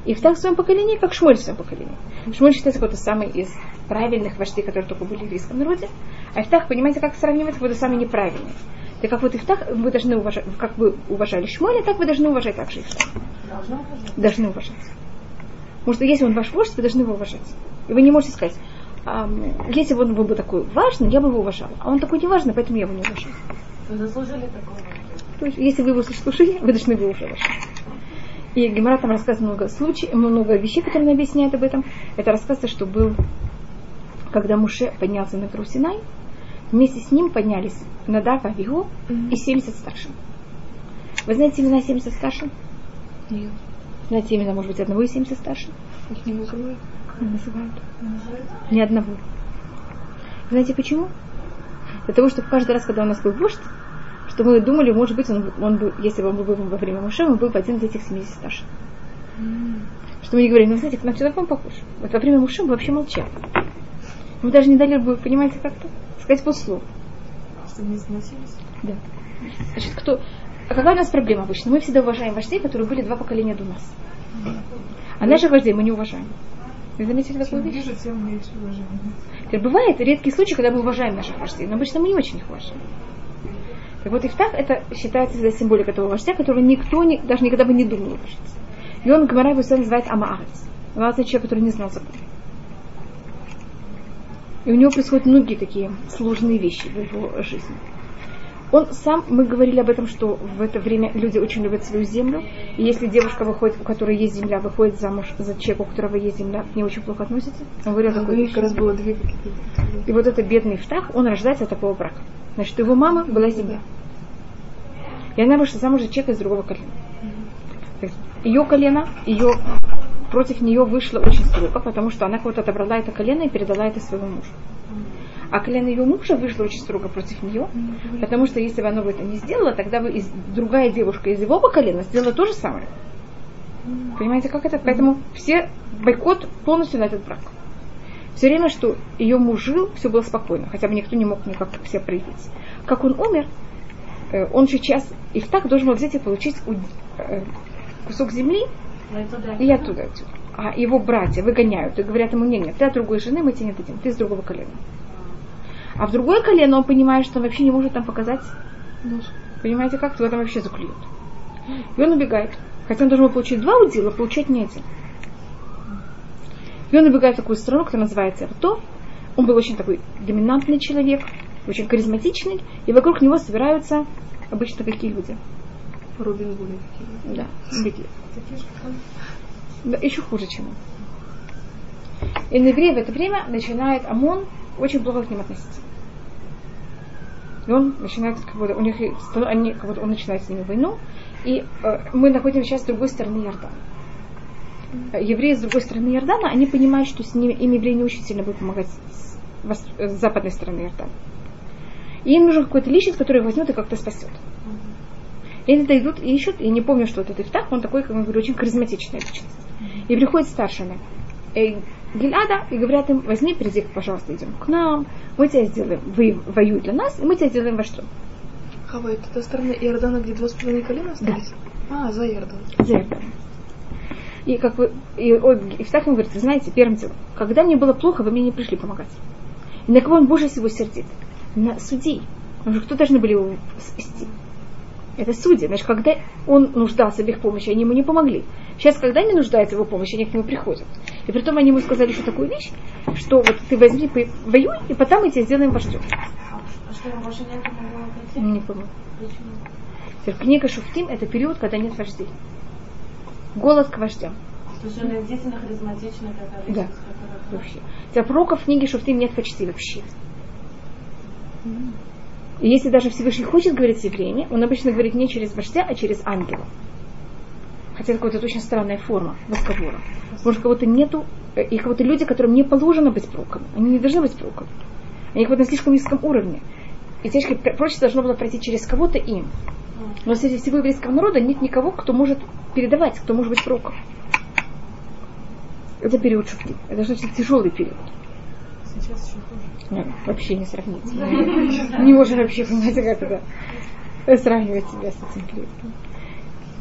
Ифтах в своем поколении, как Шмуэль в своем поколении. Шмуэль считается какой-то самый из правильных вождей, которые только были в еврейском народе. А Ифтах, понимаете, как сравнивать, какой-то самый неправильный. Так как вот Ифтах, вы должны уважать, как вы уважали Шмуэля, так вы должны уважать также Ифтах. Должны уважать. Потому что если он ваш вождь, вы должны его уважать. И вы не можете сказать, «Ам, если бы он был бы такой важный, я бы его уважала. А он такой неважный, поэтому я его не уважаю. Вы заслужили такого. То есть, если вы его слушали, вы должны его уважать. И Гемора там рассказывает много случаев, много вещей, которые она объясняет об этом. Это рассказывается, что был, когда Муше поднялся на гору Синай, вместе с ним поднялись Надав, Авигу и 70 старшин. Вы знаете имена 70 старшин? Нет. Знаете имена, может быть, одного из 70 старшин? Их не называют. Не называют. Ни одного. Знаете почему? Для того, чтобы каждый раз, когда у нас был вождь, что мы думали, может быть, он, он бы, если бы он был во время Муше, он был бы один из этих 70 старшин. Что мы не говорили, ну знаете, на человек он похож. Вот во время Муше мы вообще молчали. Мы даже не дали бы, понимаете, как-то сказать полслова. Что не сносились? Да. Значит, кто... А какая у нас проблема обычно? Мы всегда уважаем вождей, которые были два поколения до нас. А наших вождей мы не уважаем. Вы заметили такую вещь? ближе, тем меньше уважения. Теперь бывает редкий случай, когда мы уважаем наших вождей, но обычно мы не очень их уважаем. Так вот, Ифтах это считается всегда символикой того вождя, которого никто не, даже никогда бы не думал уважать. И он Гамара называет Амаарец. Амаарец это человек, который не знал закона. И у него происходят многие такие сложные вещи в его жизни. Он сам, мы говорили об этом, что в это время люди очень любят свою землю. И если девушка выходит, у которой есть земля, выходит замуж за человека, у которого есть земля, к ней очень плохо относятся. Он говорил А у них как раз было две какие-то. И вот этот бедный Ифтах, он рождается от такого брака. Значит, его мама была земля. И она вышла замуж за человека из другого колена. Ее колено, ее против нее вышло очень строго, потому что она кого-то отобрала это колено и передала это своему мужу. А колено ее мужа вышло очень строго против нее, потому что если бы она бы это не сделала, тогда бы из- другая девушка из его колена сделала то же самое. Понимаете, как это? Поэтому все бойкот полностью на этот брак. Все время, что ее муж жил, все было спокойно, хотя бы никто не мог никак себя проявить. Как он умер, э, он сейчас и так должен был взять и получить э, кусок земли Туда. и оттуда, отсюда. А его братья выгоняют и говорят ему, нет, нет, ты от другой жены, мы тебе не дадим, ты из другого колена. А в другое колено он понимает, что он вообще не может там показать Нож. Понимаете, как его там вообще заклюют. И он убегает. Хотя он должен был получить два удила, получать не один. И он убегает в такую страну, которая называется Рто. Он был очень такой доминантный человек, очень харизматичный, и вокруг него собираются обычно какие люди? Робин Гуды такие. Да. Такие. Да, еще хуже, чем он. И на евреи в это время начинает ОМОН очень плохо к ним относиться. И он начинает, как будто, у них, они, как будто он начинает с ними войну, и э, мы находимся сейчас с другой стороны Иордана. Э, Евреи с другой стороны Иордана, они понимают, что с ними, им евреи не очень сильно будут помогать с, вос- э, с западной стороны Иордана. И им нужен какой-то личность, который возьмет и как-то спасет. И они идут и ищут, и не помню, что этот Ифтах, он такой, как я говорю, очень харизматичная личность. И приходят старшими э, Гильада и говорят им, возьми, приди, пожалуйста, идем к нам, мы тебя сделаем, вы воюй для нас, и мы тебя сделаем во что? Хава, это та сторона Иордана, где два с половиной колена остались? А, за Иордан. За Иордан. И как вы, и ой, Ифтах ему говорит, вы знаете, первым делом, когда мне было плохо, вы мне не пришли помогать. И на кого он больше всего сердит? на судей. Потому что кто должны были его спасти? Это судьи. Значит, когда он нуждался в их помощи, они ему не помогли. Сейчас, когда они нуждаются в его помощи, они к нему приходят. И при том они ему сказали, что такую вещь, что вот ты возьми, воюй, и потом мы тебя сделаем вождем. А что, ему больше некому было пойти? Не помню. Почему? Книга Шуфтим – это период, когда нет вождей. Голод к вождям. То есть он действительно харизматичный, как Да. Вообще. Для пророков в книге Шуфтим нет почти вообще. И если даже Всевышний хочет говорить с евреями, он обычно говорит не через вождя, а через ангела. Хотя это какая-то очень странная форма разговора. Что кого-то нету, э, и кого-то люди, которым не положено быть пророками. Они не должны быть пророками. Они как-то на слишком низком уровне. И тяжкое прочество должно было пройти через кого-то им. Но среди всего еврейского народа нет никого, кто может передавать, кто может быть пророком. Это период шуфти. Это очень тяжелый период. Сейчас еще хуже. Нет, вообще не сравнить. Не можем вообще, понимаете, как это сравнивать себя с этим периодом.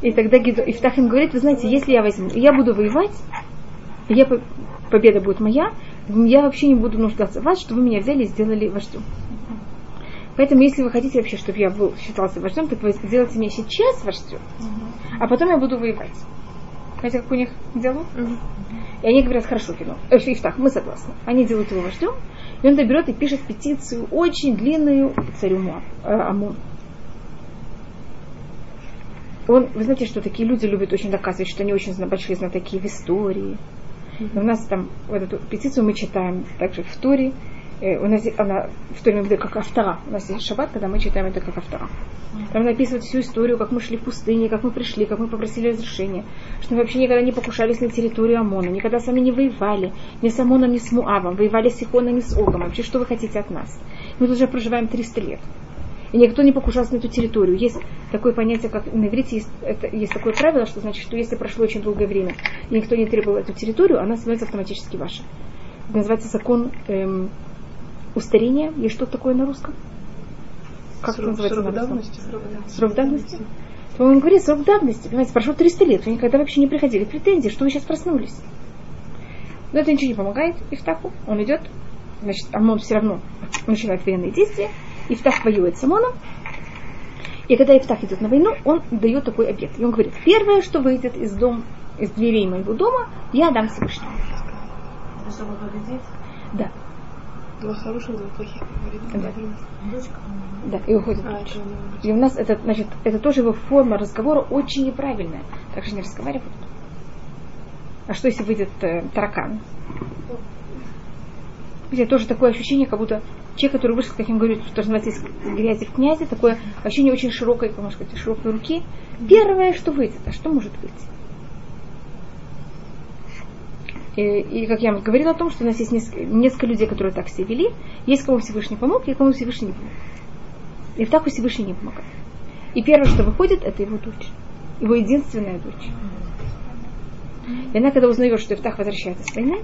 И тогда Гидо, Ифтах им говорит, вы знаете, если я возьму, и я буду воевать, и я, по- победа будет моя, я вообще не буду нуждаться в вас, что вы меня взяли и сделали вождем. Поэтому, если вы хотите вообще, чтобы я был, считался вождем, так вы сделайте меня сейчас вождем, а потом я буду воевать. Знаете, как у них диалог? И они говорят, хорошо, Кино, э, Ифтах, мы согласны. Они делают его вождем, и он берет и пишет петицию очень длинную царю э, Амон. Он, вы знаете, что такие люди любят очень доказывать, что они очень большие знатоки в истории. И у нас там вот эту петицию мы читаем также в Торе. Э, У нас она в мы говорим, как автора. У нас есть шаббат, когда мы читаем это как автора. Там написывают всю историю, как мы шли в пустыне, как мы пришли, как мы попросили разрешения, что мы вообще никогда не покушались на территорию Амона, никогда сами не воевали, ни с Амоном, ни с Муавом, воевали с Сихоном, ни с Огом. Вообще, что вы хотите от нас? Мы тут уже проживаем 300 лет. И никто не покушался на эту территорию. Есть такое понятие, как на иврите есть, это, есть такое правило, что значит, что если прошло очень долгое время, и никто не требовал эту территорию, она становится автоматически ваша. Это называется закон эм, устарения. Есть что такое на русском? Как это Срок, называется срок на давности. Срок давности? То он говорит, срок давности. Понимаете, прошло 300 лет, вы никогда вообще не приходили претензии, что вы сейчас проснулись. Но это ничего не помогает Ифтаху. Он идет, значит, Амон все равно начинает военные действия. Ифтах воюет с Амоном. И когда Ифтах идет на войну, он дает такой обед. И он говорит, первое, что выйдет из, дом, из дверей моего дома, я дам Всевышнему. Это чтобы победить? Да, Два хороших, два плохих. Да. да, и уходит. А, это И у нас это, значит, это тоже его форма разговора очень неправильная. Так же не разговаривают. А что если выйдет э, таракан? Видите, тоже такое ощущение, как будто человек, который вышел, как я говорю, что называется из грязи в князи, такое ощущение очень широкой, можно сказать, широкой руки. Первое, что выйдет, а что может быть? И, и как я говорила о том, что у нас есть несколько, несколько людей, которые так себя вели, есть кому Всевышний помог, и кому Всевышний не помог. И так у Всевышний не помогает. И первое, что выходит, это его дочь. Его единственная дочь. И она, когда узнает, что Ифтах возвращается с войны,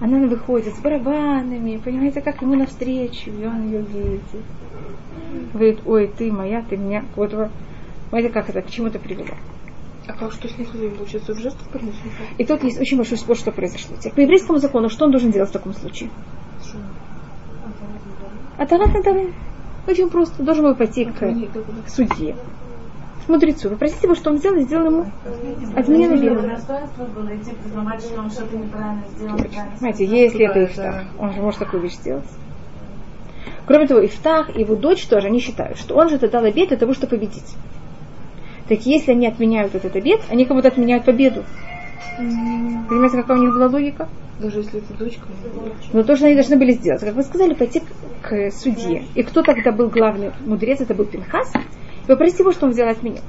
она выходит с барабанами, понимаете, как ему навстречу, и он ее видит. Говорит, ой, ты моя, ты меня. Вот, вот. Понимаете, как это, к чему это привело. А как что с них получается? В жертву приносит? И тут есть очень большой спор, что произошло. Теперь, по еврейскому закону, что он должен делать в таком случае? А Тарат на Тарат. Очень просто. Должен был пойти к, к судье, к мудрецу. Вы просите его, что он сделал, и сделал ему отмену Его веры. достоинство было идти признавать, что он что-то неправильно сделал. неправильно Понимаете, если это Ифтах, он же может такую вещь сделать. Кроме того, Ифтах и его дочь тоже, они считают, что он же это дал обед для того, чтобы победить. Так если они отменяют этот обед, они как будто отменяют победу. Понимаете, какая у них была логика? Даже если это дочка. Но то, что они должны были сделать, как вы сказали, пойти к, к судье. И кто тогда был главный мудрец, это был Пинхас. И попросить его, что он взял от меня.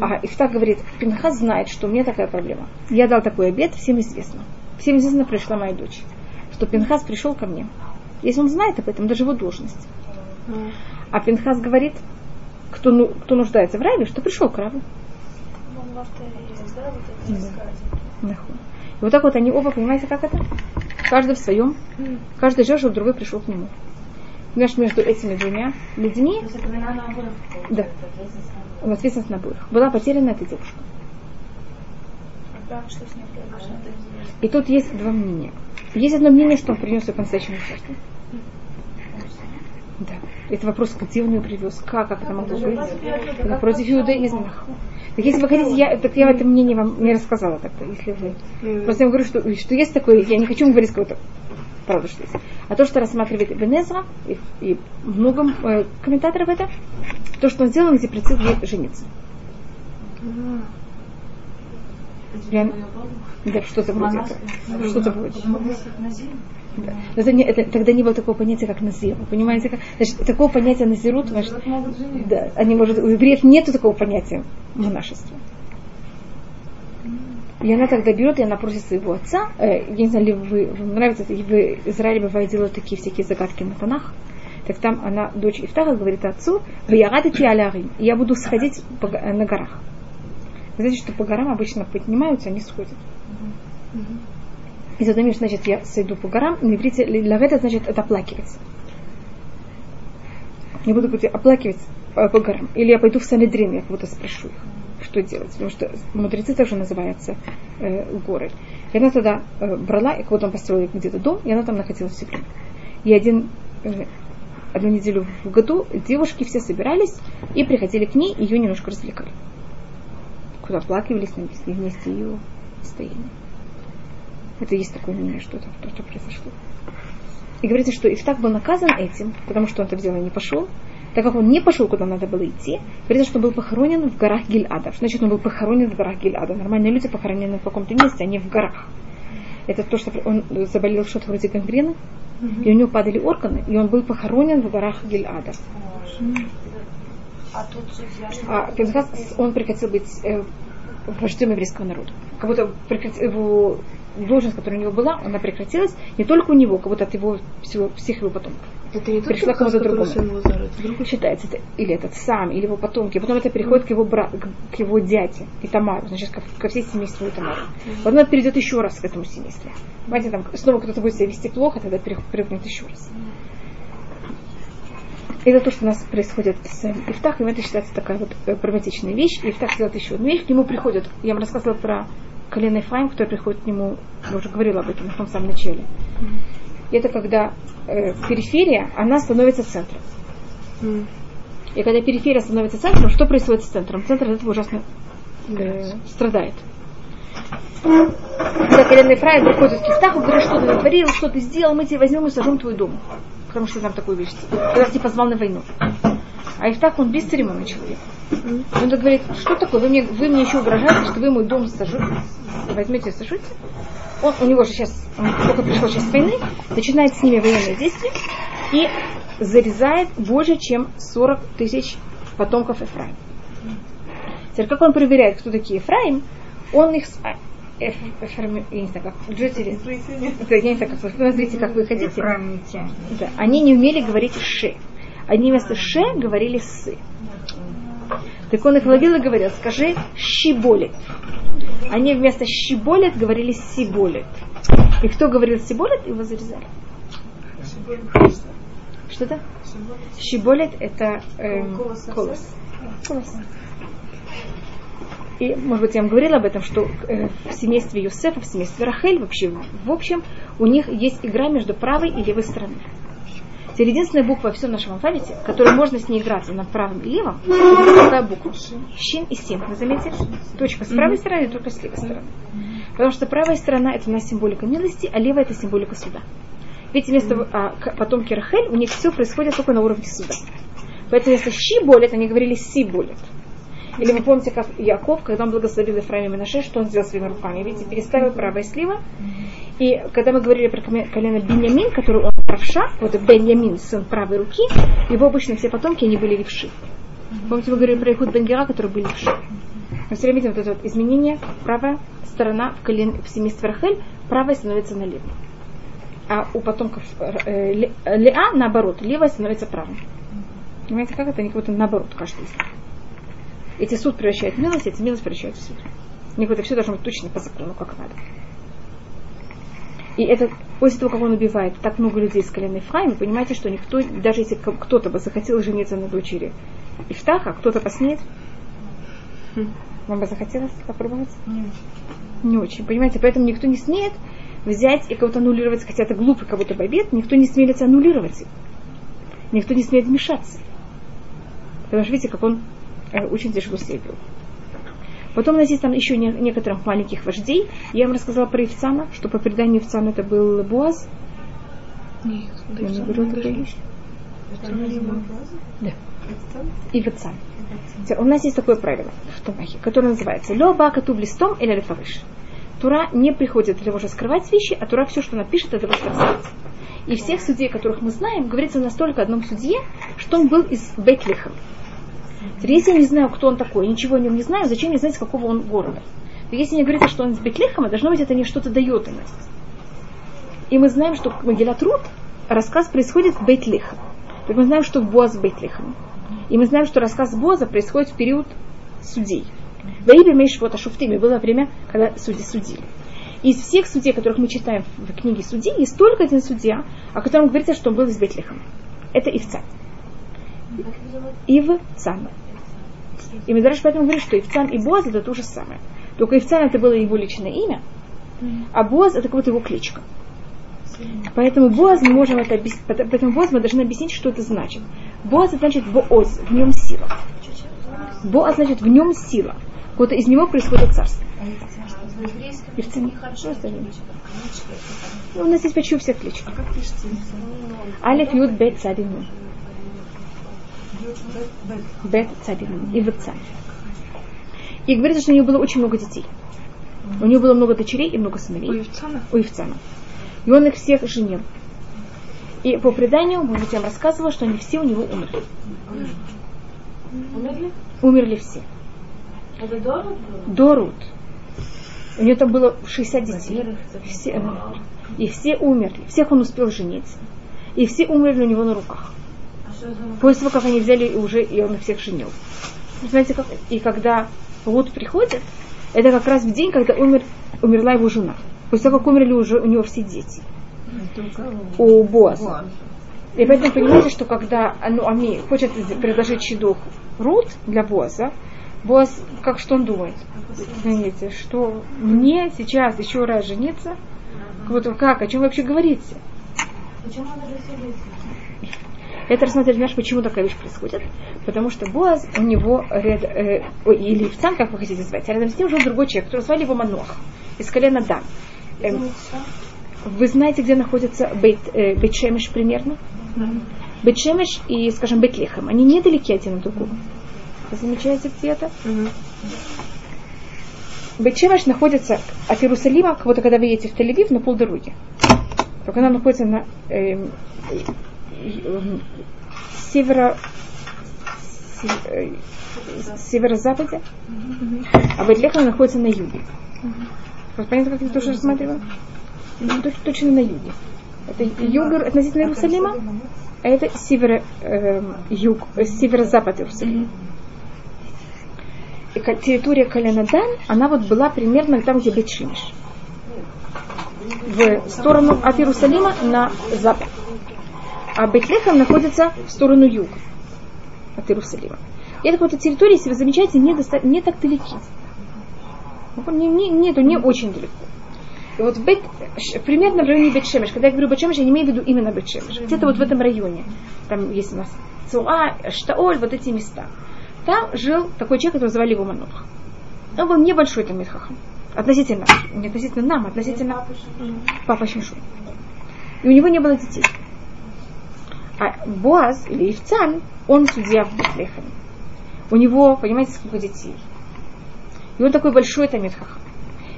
А Ифтах говорит, Пинхас знает, что у меня такая проблема. Я дал такой обед, всем известно. Всем известно, пришла моя дочь. Что Пинхас пришел ко мне. Если он знает об этом, даже его должность. А Пинхас говорит, кто, ну- кто нуждается в раве, что пришел к раву. Нахуй. И вот так вот они оба, понимаете, как это? Каждый в своем. Каждый чтобы другой пришел к нему. Знаешь, между этими двумя людьми То есть это вина на обоих. Да. у ответственность на обоих. Была потеряна эта девушка. И тут есть два мнения. Есть одно мнение, что он принес ее по-настоящему жертву. Да. Это вопрос, где он ее привез, как, как это могло быть. Это против иудаизма. Так если вы хотите, я, так я это мнение вам не рассказала тогда, если вы. Просто я вам говорю, что, что есть такое, я не хочу говорить какого-то правда, что есть. А то, что рассматривает Бенезра и, и много э, комментаторов это, то, что он сделал, он запретил ей жениться. Я, да, что-то вроде этого. Что-то вроде. Это не, это, тогда не было такого понятия, как назир. Вы понимаете, как, значит, такого понятия назирут, значит, да, они может, у евреев нету такого понятия монашества. И она тогда берет, и она просит своего отца, э, я не знаю, ли вы, вам нравится, в Израиле бывает делают такие всякие загадки на тонах, так там она, дочь Ифтаха, говорит отцу, рада алярим, я буду сходить по, на горах. Вы знаете, что по горам обычно поднимаются, они сходят. И тогда значит, я сойду по горам, на иврите лавета значит это оплакивать. Не буду говорить оплакивать по, по горам. Или я пойду в Санедрин, я кого-то спрошу их, что делать. Потому что мудрецы также называются э, горы. И она тогда э, брала, и кого-то построила где-то дом, и она там находилась все время. И один, э, одну неделю в году девушки все собирались и приходили к ней, и ее немножко развлекали. Куда оплакивались вместе ее состояние. Это есть такое мнение, что это то, что произошло. И говорится, что Ифтак был наказан этим, потому что он это дело не пошел, так как он не пошел, куда надо было идти, говорится, что он был похоронен в горах Гильада. Что значит, он был похоронен в горах Гильада? Нормальные люди похоронены в каком-то месте, а не в горах. Это то, что он заболел что-то вроде гангрены, и у него падали органы, и он был похоронен в горах Гильада. А тут а, он прекратил быть э, вождем еврейского народа. Как будто его должность, которая у него была, она прекратилась не только у него, как будто от его всего, всех его потомков. Это не Пришла к кому-то другому. Считается, это, или этот сам, или его потомки. Потом это переходит к его брату, к, его дяде и Тамару, значит, ко, ко всей семейству Тамару. Потом это перейдет еще раз к этому семейству. Понимаете, там снова кто-то будет себя вести плохо, тогда перепрыгнет еще раз. Это то, что у нас происходит с Ифтахом, это считается такая вот э, проблематичная вещь. И Ифтах делает еще одну вещь, к нему приходят, я вам рассказывала про колено Ефраим, который приходит к нему, я уже говорила об этом в самом начале. Это когда э, периферия, она становится центром. И когда периферия становится центром, что происходит с центром? Центр от этого ужасно э, страдает. Когда колено Ефраим приходит к Ифтаху, говорит, что ты натворил, что ты сделал, мы тебе возьмем и сожжем твой дом. Потому что нам такую вещь. Когда ты позвал на войну. А Ифтах, он бесцеремонный человек. Он говорит, что такое, вы мне, вы мне еще угрожаете, что вы мой дом сожжете, возьмете и сожжете. Он, у него же сейчас, он только пришел сейчас с войны, начинает с ними военные действия и зарезает больше, чем 40 тысяч потомков Ефраима. Теперь, как он проверяет, кто такие Ефраим, он их Эфрами, я не знаю, как жители, я не знаю, как вы смотрите, как вы хотите. Да, они не умели говорить ше. Они вместо ше говорили сы. Так он их ловил и говорил, скажи щиболит. Они вместо щиболит говорили сиболит. И кто говорил сиболит, его зарезали. Что это? Щиболит это эм, колос. И, может быть, я вам говорила об этом, что э, в семействе Юсефа, в семействе Рахель, вообще, в общем, у них есть игра между правой и левой стороной. Теперь единственная буква во всем нашем алфавите, которой можно с ней играться на правом и левом, это буква? Щин и син. Вы заметили? Точка с правой стороны, только с левой стороны. Потому что правая сторона это у нас символика милости, а левая это символика суда. Ведь вместо а, потомки Рахель у них все происходит только на уровне суда. Поэтому вместо щи болит, они говорили си болит. Или вы помните, как Яков, когда он благословил Ефраим и Минаше, что он сделал своими руками? Видите, переставил правое и слева. И когда мы говорили про колено Беньямин, который он правша, вот Беньямин, сын правой руки, его обычно все потомки, они были левши. Помните, мы говорили про Ихуд Бенгера, который был левши. Мы все время видим вот это вот изменение, правая сторона в, колен, в семействе Рахель, правая становится налево. А у потомков э, Леа, наоборот, левая становится правой. Понимаете, как это? Они как будто наоборот каждый из них. Эти суд превращает в милость, эти милость превращает в суд. У них это все должно быть точно по закону, как надо. И это после того, как он убивает так много людей с колена Ефраима, вы понимаете, что никто, даже если кто-то бы захотел жениться на дочери Ифтаха, кто-то посмеет, хм. вам бы захотелось попробовать? Нет. Не очень. Понимаете, поэтому никто не смеет взять и кого-то аннулировать, хотя это глупо, как будто бы обед, никто не смелится аннулировать никто не смеет вмешаться. Потому что видите, как он э, очень тяжело себя вел. Потом у нас есть там еще не, некоторых маленьких вождей. Я вам рассказала про Ивцана, что по преданию Ивцана это был Буаз. Нет, Я не говорю вещь. Да. Ивцан. Теперь У нас есть такое правило в Танахе, которое называется «Леба катуб листом или лефавыш». Тура не приходит для того, чтобы скрывать вещи, а Тура все, что напишет, это чтобы рассказать. И всех судей, которых мы знаем, говорится настолько одном судье, что он был из Бетлиха. Теперь, я не знаю, кто он такой, ничего о нем не знаю, зачем мне знать, с какого он города? То если мне говорится, что он из Бетлихама, должно быть, это не что-то дает им. И мы знаем, что Магилат Рут, рассказ происходит в Бейтлихам. Так мы знаем, что Боаз в Бейтлихам. И мы знаем, что рассказ Боза происходит в период судей. Ваибе Мейшвота Шуфтими было время, когда судьи судили. Из всех судей, которых мы читаем в книге судей, есть только один судья, о котором говорится, что он был из Бетлихама. Это Ивцан. Ивцан. И даже поэтому говорим, что Ивцан и Боаз это то же самое. Только Ивцан это было его личное имя, а Боаз это как будто его кличка. Поэтому Боаз мы можем это объяснить, поэтому Боаз мы должны объяснить, что это значит. Боаз это значит Бооз, в нем сила. Боаз значит в нем сила. Вот из него происходит царство. И в цене хорошо остальные. Ну, у нас есть почти у всех кличек. Алиф Юд Бет Цадин. Бет Цадин Нун. И в Цадин. И говорится, что у нее было очень много детей. У нее было много дочерей и много У сыновей. Евцана? У Ивцана. И он их всех женил. И по преданию, может быть, я вам рассказывала, что они все у него умерли. Умерли? Умерли все. Это Дорот был? До Рут. У нее там было 60 детей. Все, и все умерли. Всех он успел женить. И все умерли у него на руках. После того, как они взяли и уже, и он их всех женил. Знаете, как, и когда Рут приходит, это как раз в день, когда умер, умерла его жена. После того, как умерли уже у него все дети. У Боаза. И поэтому понимаете, что когда ну, Ами хочет предложить чеду Рут для Боаза, Боаз, как что он думает? Знаете, что мне сейчас еще раз жениться? Вот как, о чем вы вообще говорите? Это рассмотреть, знаешь, почему такая вещь происходит. Потому что Боаз, у него, ряд, э, ой, или Ивцан, как вы хотите звать, а рядом с ним жил другой человек, который звали его Манох, из колена Дан. Эм, вы знаете, где находится Бейт, э, Бейт-Шемеш примерно? Бейт-Шемеш и, скажем, Бейт-Лехем, они недалеки один от другого. Вы замечаете, где это? Бейт-Шемеш находится от Иерусалима, как будто когда вы едете в Тель-Авив, на полдороги. Только она находится на эм, северо се- э, северо-западе, а Бейт-Лехем находится на юге. Вот понятно, как я тоже рассматриваю? Ну, точ- Точно на юге. Это юг относительно Иерусалима, а это северо, эм, юг, э, северо-запад Иерусалима. И территория Калянадан, она вот была примерно там, где Бетшимиш. В сторону от Иерусалима на запад. А Бетлехем находится в сторону юга от Иерусалима. И это вот территория, если вы замечаете, не, доста- не так далеки. Ну, Не, не, нету, не очень далеко. И вот Бет, примерно в районе Бетшемеш, когда я говорю Бетшемеш, я не имею в виду именно Бетшемеш. Где-то вот в этом районе. Там есть у нас Цуа, Штаоль, вот эти места. Там жил такой человек, которого звали его Манох. Он был небольшой там Митхахам. Относительно, не относительно нам, относительно папа Шимшун. И у него не было детей. А Боаз или Ивцан, он судья в Бетлехеме. У него, понимаете, сколько детей. И он такой большой Тамидхахам.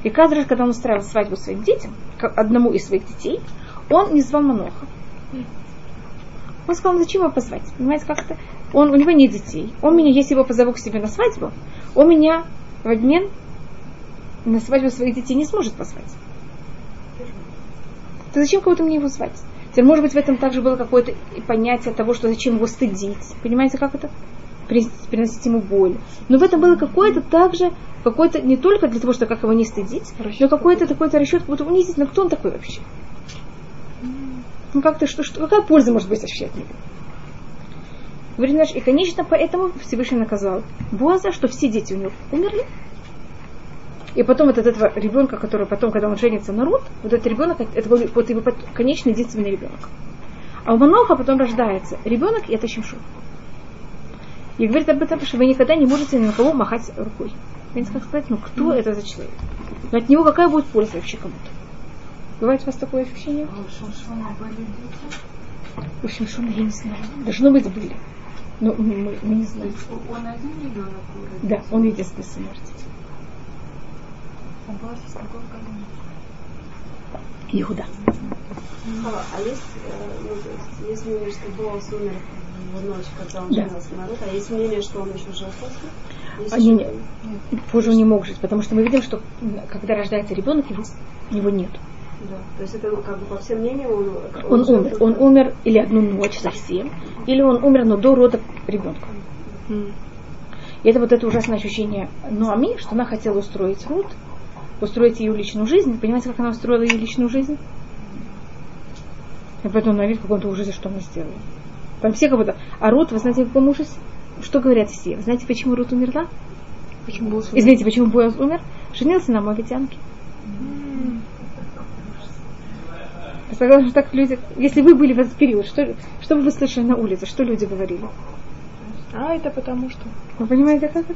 И каждый раз, когда он устраивал свадьбу своим детям, одному из своих детей, он не звал Маноха. Он сказал, «Ну, зачем его позвать? Понимаете, как это? Он, у него нет детей. Он меня, если его позову к себе на свадьбу, он меня в обмен на свадьбу своих детей не сможет позвать. То зачем кого-то мне его звать? Теперь, может быть, в этом также было какое-то понятие того, что зачем его стыдить. Понимаете, как это? При- Приносить ему боль. Но в этом было какое-то также, какое-то не только для того, чтобы как его не стыдить, но какой-то такой-то расчет, как будто унизить, но кто он такой вообще? Ну как-то, что, что, какая польза может быть вообще от него? Говорит, знаешь, и, конечно, поэтому Всевышний наказал Боаза, что все дети у него умерли. И потом вот от этого ребенка, который потом, когда он женится на Рут, вот этот ребенок, это был вот его конечный единственный ребенок. А у Маноха потом рождается ребенок, и это Шимшон. И говорит об этом, что вы никогда не можете ни на кого махать рукой. Понимаете, как сказать, ну кто это за человек? Но от него какая будет польза вообще кому-то? Бывает у вас такое ощущение? У Шимшона были дети. У Шимшона я не знаю. Должно быть были. Но мы, мы не знаем. Он один ребенок? Да, он единственный сын Мартин. Он был из какого колена? Иуда. А есть, э, ну, то есть, есть мнение, что Боас умер в ночь, когда он Да. женился на Рут, а есть мнение, что он еще жил после? А, не, не. Позже он не мог жить, потому что мы видим, что когда рождается ребенок, его, его нет. Да. То есть это ну, как бы по всем мнениям он, Он жил умер. Он умер или одну ночь совсем, или он умер, но до рода ребенка. И это вот это ужасное ощущение Нуами, что она хотела устроить Рут, устроить ее личную жизнь. Понимаете, как она устроила ее личную жизнь? И поэтому она видит в каком-то ужасе, что она сделала. Там все как будто... А Рут, вы знаете, в каком ужасе? Что говорят все? Вы знаете, почему Рут умерла? Почему был суд? Извините, почему Бояз умер? Женился на Моавитянке. Согласна, что так люди... Если вы были в этот период, что, что бы вы слышали на улице? Что люди говорили? А, это потому что. Вы понимаете, как это?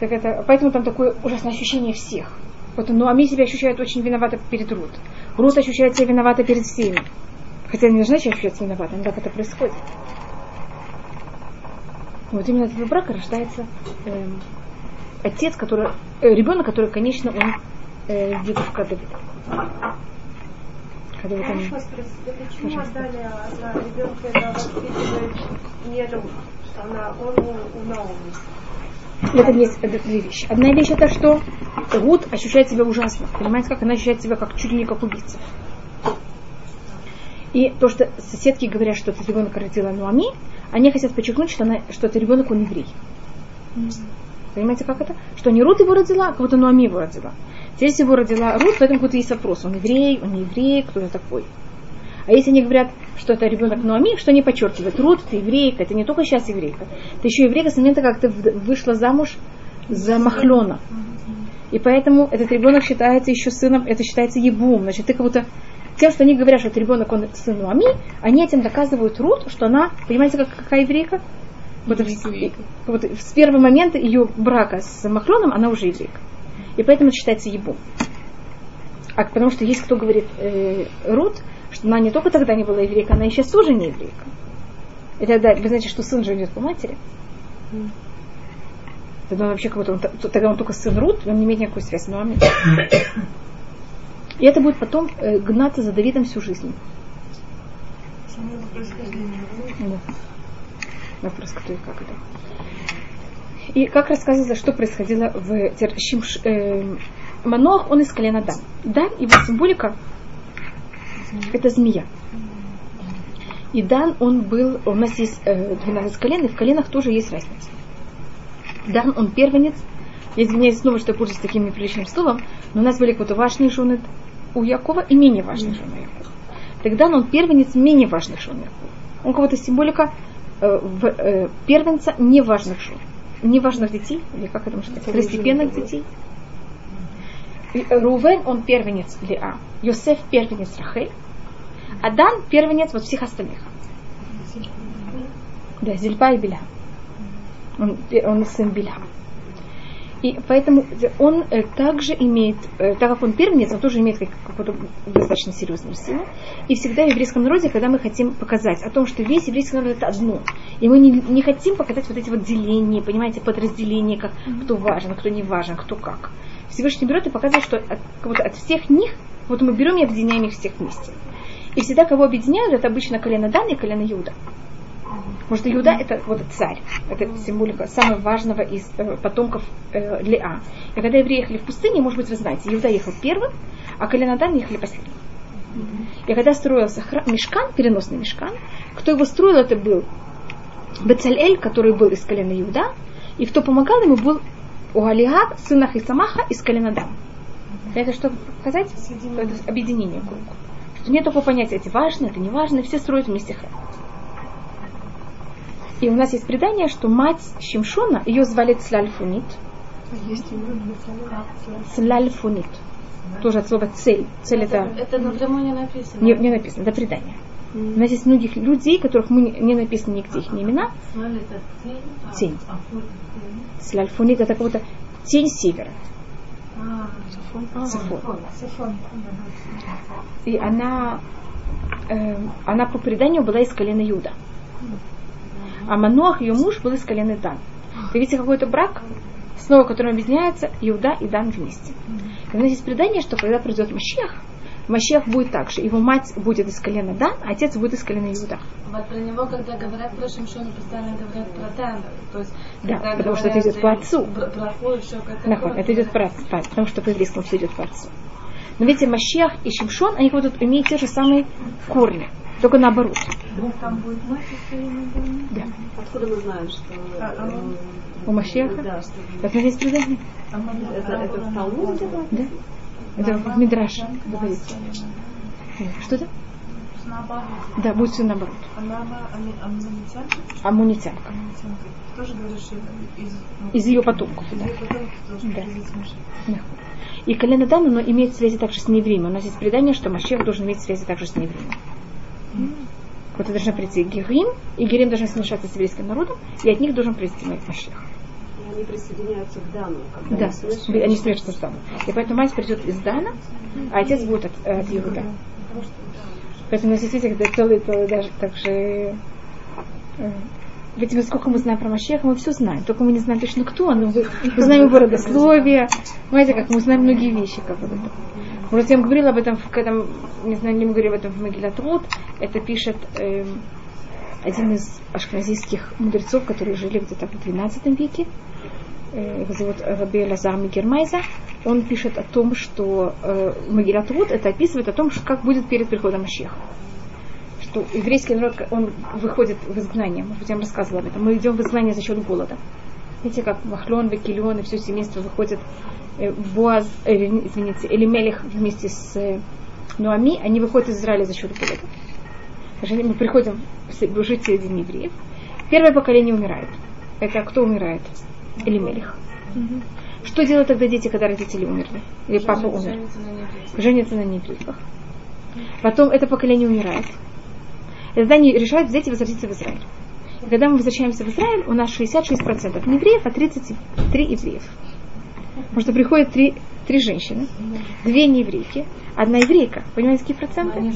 Так это, поэтому там такое ужасное ощущение всех. Вот, ну, Ами себя ощущает очень виновата перед Рут. Рут ощущает себя виновата перед всеми. Хотя не должна себя ощущать виновата, но так это происходит. Вот именно от этого брака рождается эм, отец, который, э, ребенок, который, конечно, он э, дедушка Давида. Когда вот он- почему отдали она ребенка, это воспитывает не Рут, она, он у, у Это есть две вещи. Одна вещь это, что Рут ощущает себя ужасно. Понимаете, как она ощущает себя как чуть ли не как убийца. И то, что соседки говорят, что этот ребенок родила Нуами, они хотят подчеркнуть, что, она, что это ребенок, он еврей. Понимаете, как это? Что не Рут его родила, а кого-то Нуами его родила. Здесь его родила Рут, поэтому какой-то есть вопрос. Он еврей, он не еврей, кто это такой. А если они говорят, что это ребенок Нуами, что они подчеркивают? Рут, ты еврейка, это не только сейчас еврейка. Ты еще еврейка с момента, как ты вышла замуж за Махлена. И поэтому этот ребенок считается еще сыном, это считается ебум. Значит, ты как будто тем, что они говорят, что этот ребенок, он сын Нуами, они этим доказывают Рут, что она, понимаете, как, какая еврейка? Вот, вот с первого момента ее брака с Махленом она уже еврейка. И поэтому это считается ебум. А потому что есть кто говорит э, Рут, что она не только тогда не была еврейка, она и сейчас тоже не еврейка. И тогда, вы знаете, что сын же идет по матери. Тогда он вообще как будто он, тогда он только сын Рут, он не имеет никакой связи с мамой. [coughs] И это будет потом э, гнаться за Давидом всю жизнь. Да. Вопрос, кто и как, да. И как рассказывается, что происходило в Шимш, э, Манох, он из колена Дан. Дан, его символика, это змея. И Дан, он был, у нас есть э, 12 колен, и в коленах тоже есть разница. Дан, он первенец. Я извиняюсь снова, что я пользуюсь таким неприличным словом, но у нас были какие-то важные жены у Якова и менее важные жены у Якова. Тогда он первенец менее важных жен Якова. Он кого-то символика э, в, э, первенца неважных жен. Неважных детей, или как это можно сказать, второстепенных детей. Рувен, он первенец Лиа. Йосеф первенец Рахель. А Дан первенец вот всех остальных. Да, Зильпа и Бильха. Он, он сын Бильха. И поэтому он э, также имеет, э, так как он первенец, он тоже имеет как- какую-то достаточно серьезную силу. И всегда в еврейском народе, когда мы хотим показать о том, что весь еврейский народ это одно, и мы не, не хотим показать вот эти вот деления, понимаете, подразделения, как кто важен, кто не важен, кто как. Всевышний берет и показывает, что от, как будто от всех них, вот мы берем и объединяем их всех вместе. И всегда кого объединяют, это обычно колено Дан и колено Иуда. Потому что Иуда это вот царь, это символика самого важного из э, потомков э, Леа. И когда евреи ехали в пустыне, может быть, вы знаете, Иуда ехал первым, а колено Дан ехали последним. И когда строился храм, мешкан, переносный мешкан, кто его строил, это был Бецалель, который был из колена Иуда, и кто помогал ему был Уалиаб, сын Ахисамаха из колена Дан. Это что показать? Что это объединение круг. Что нет такого понятия, это важно, это не важно, все строят вместе храм. И у нас есть предание, что мать Шимшона, ее звали Цлальфунит. Цлальфунит. Тоже от слова цель. Цель это Это напрямую не написано. не, не написано, это предание. У нас есть многих людей, которых мы не, написаны нигде их имена. Это тень, а афот это это какого-то тень севера. А, Сафон. Сафон. И она, э, она по преданию была из колена Юда. А Мануах, ее муж, был из колена Дан. Вы видите какой-то брак, снова которым объединяется Иуда и Дан вместе. И у нас есть предание, что когда придет Машех, Машех будет так же. Его мать будет из колена Дан, а отец будет из колена Иуда. Вот про него, когда говорят про Шимшона, постоянно говорят про Тана. То есть, Да, потому что это идет по отцу. про- Про что это Нахон, это идет по, по- потому что по-еврейскому все идет по отцу. Но видите, Машех и Шимшон, они как будто имеют те же самые корни, только наоборот. Там будет мать да? Да. Откуда мы знаем, что... А, а э, У Машеха? Да, что... Нас есть предание. Это, это в Талмуде? Да? Это в Мидраше говорится. Что это? Да, будет все наоборот. Она амунитянка? Амунитянка. Тоже это из... ну, Из ее потомков, да. ее потомков должен Да. Машех. Да. И колено Дан, оно имеет связи также с неевреем. У нас есть предание, что Машех должен иметь связи также с неевреем. Вот должна прийти Герим, и Герим должен смешаться с еврейским народом, и от них должен прийти Машех. И они присоединяются к Дану. когда Да, они они смешиваются с Даном. И поэтому мать придет из Дана, а отец будет от, от Иуда. Поэтому у нас есть когда целый, целый даже так же... э, Ведь мы сколько мы знаем про Машеха, мы все знаем. Только мы не знаем точно кто он. Мы, мы знаем его родословие. Знаете, как мы знаем многие вещи. Как вот это. Может, я вам говорила об этом, этом, не знаю, не говорили об этом в Могилат Рут. Это пишет эм, один из ашкназийских мудрецов, которые жили где-то в 12 веке. Э, Его зовут Раби Лазар Мигермайза. Он пишет о том, что э, Могилат Рут это описывает о том, что как будет перед приходом Машеха что еврейский народ, он выходит в изгнание. Может быть, я вам рассказывала об этом. Мы идем в изгнание за счет голода. Видите, как Махлон, Векилион и все семейство выходит э, Боаз, э, извините, Элимелих вместе с э, Нуами, они выходят из Израиля за счет голода. Даже мы приходим жить среди евреев. Первое поколение умирает. Это кто умирает? Элимелих. Что делают тогда дети, когда родители умерли? Или папа умер? Женится на нееврейском. женятся на нееврейках. Потом это поколение умирает. И тогда они решают взять и возвратиться в Израиль. И когда мы возвращаемся в Израиль, у нас 66% евреев, а 33 евреев. Потому что приходят три, три женщины, две нееврейки, одна еврейка. Понимаете, какие проценты?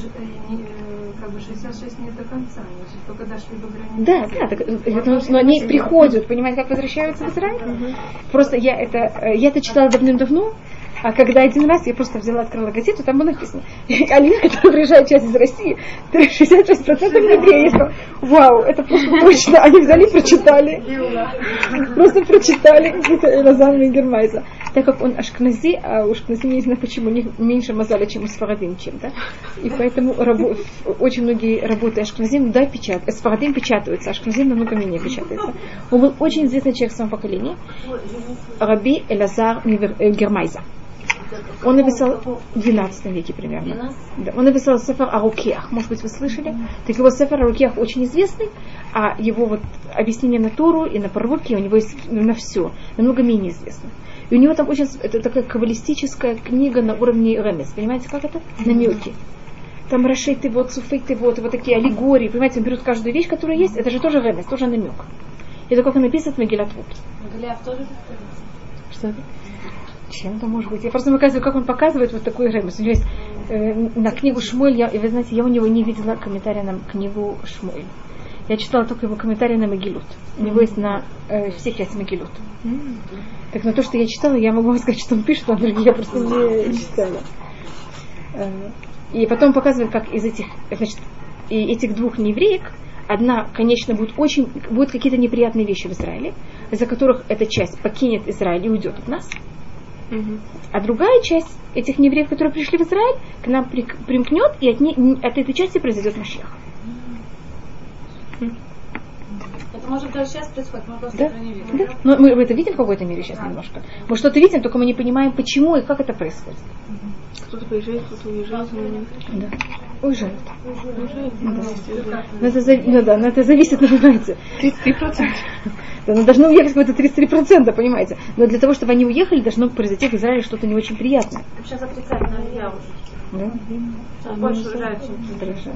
Э, э, как бы 66 не до конца, они же только дошли до границы. Да, да, так, э, потому что они приходят, понимаете, как возвращаются в Израиль. Просто я это, э, я это читала давным-давно, а когда один раз я просто взяла, открыла газету, там было написано, [laughs] Алина, которая приезжает сейчас из России, 66% евреи. Я сказала, вау, это просто точно. Они взяли и прочитали. Просто прочитали какие-то Гермайза. Так как он ашкнази, а у ашкнази не знаю почему, у них меньше мазаля, чем у сфарадим чем-то. И поэтому рабо- очень многие работы ашкназим, да, печатают. Сфарадим печатаются, ашкназим намного менее печатается. Он был очень известный человек в своем поколении. Раби Элазар э, Гермайза. Он написал в 12 веке примерно. Да, он написал Сефер Арукех. Может быть, вы слышали? Так его Сефер Арукех очень известный, а его вот объяснение на Туру и на пророки у него есть на все, намного менее известно. И у него там очень, это такая каббалистическая книга на уровне Ремес. Понимаете, как это? Намеки. Там расшейты вот, суфейты вот, вот такие аллегории. Понимаете, он берет каждую вещь, которая есть, это же тоже Ремес, тоже намек. Это как он написан в Мегилат Рут. Голиаф тоже? Что это? Чем-то может быть. Я просто показываю, как он показывает вот такой ремес. У него есть э, на книгу Шмуэль, я, вы знаете, я у него не видела комментария на книгу Шмуэль. Я читала только его комментарий на Могилут. У него есть на э, все части Могилут. Так на то, что я читала, я могу вам сказать, что он пишет, а другие я просто не читала. Э, И потом показывает, как из этих, значит, и этих двух неевреек, одна, конечно, будет очень, будут какие-то неприятные вещи в Израиле, из-за которых эта часть покинет Израиль и уйдет от нас. А другая часть этих неевреев, которые пришли в Израиль, к нам примкнет, и от, ней- от этой части произойдет Машех. Это может даже сейчас происходит, мы просто Да? этого не видим. Да. Но мы это видим в какой-то мере сейчас немножко. Мы что-то видим, только мы не понимаем, почему и как это происходит. Кто-то приезжает, кто-то уезжает. Да. Уезжают. Да. Но это, зави- ну да, но это зависит, ну, понимаете. 33%. Да, ну, должно уехать какое-то 33%, понимаете. Но для того, чтобы они уехали, должно произойти в Израиле что-то не очень приятное. Сейчас отрицательно я уже. Да? Больше Хорошо.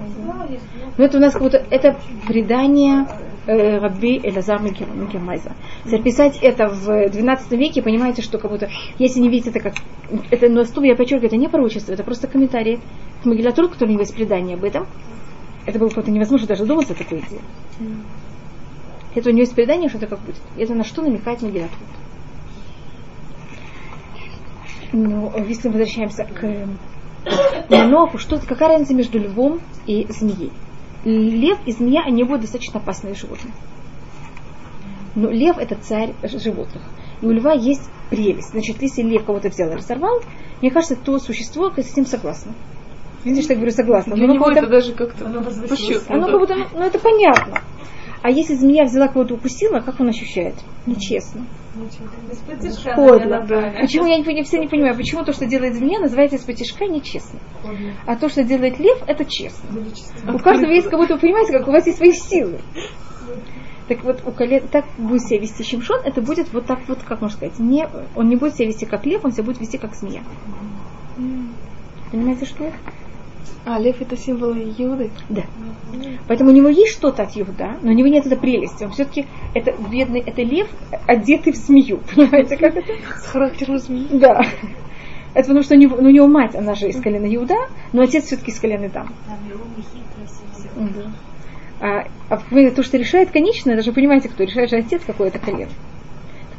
Но это у нас как будто это предание э, Рабби Элазар Микермайза. Если писать это в 12 веке, понимаете, что как будто, если не видите это как, это на стул, я подчеркиваю, это не пророчество, это просто комментарий к Магилатуру, который у него есть предание об этом. Это было просто невозможно даже думать о такой идее. Это у него есть предание, что это как будет. Это на что намекает Магилатур. Ну, если мы возвращаемся к Маноху, что, какая разница между львом и змеей? Лев и змея, они будут достаточно опасные животные. Но лев это царь животных. И у льва есть прелесть. Значит, если лев кого-то взял и разорвал, мне кажется, то существо с этим согласно. Видите, что я говорю согласна? Для Но него это даже как-то пощупно. оно как будто, ну это понятно. А если змея взяла кого-то укусила, как он ощущает? Нечестно. Подло. Почему я не, все не понимаю, почему то, что делает змея, называется тишка нечестно. А то, что делает лев, это честно. У каждого есть, как будто вы понимаете, как у вас есть свои силы. Так вот, у колен, так будет себя вести Шимшон, это будет вот так вот, как можно сказать, не, он не будет себя вести как лев, он себя будет вести как змея. Понимаете, что это? А, лев это символ Иуды. Да. Поэтому у него есть что-то от Иуда, но у него нет этой прелести. Он все-таки это бедный, это лев, одетый в змею. [laughs] Понимаете, как это? С характером змеи. Да. Это потому что у него, ну, у него мать, она же из колена Иуда, но отец все-таки из колена Дам. Да. А, а вы- то, что решает конечно, даже понимаете, кто решает же отец какое-то колено.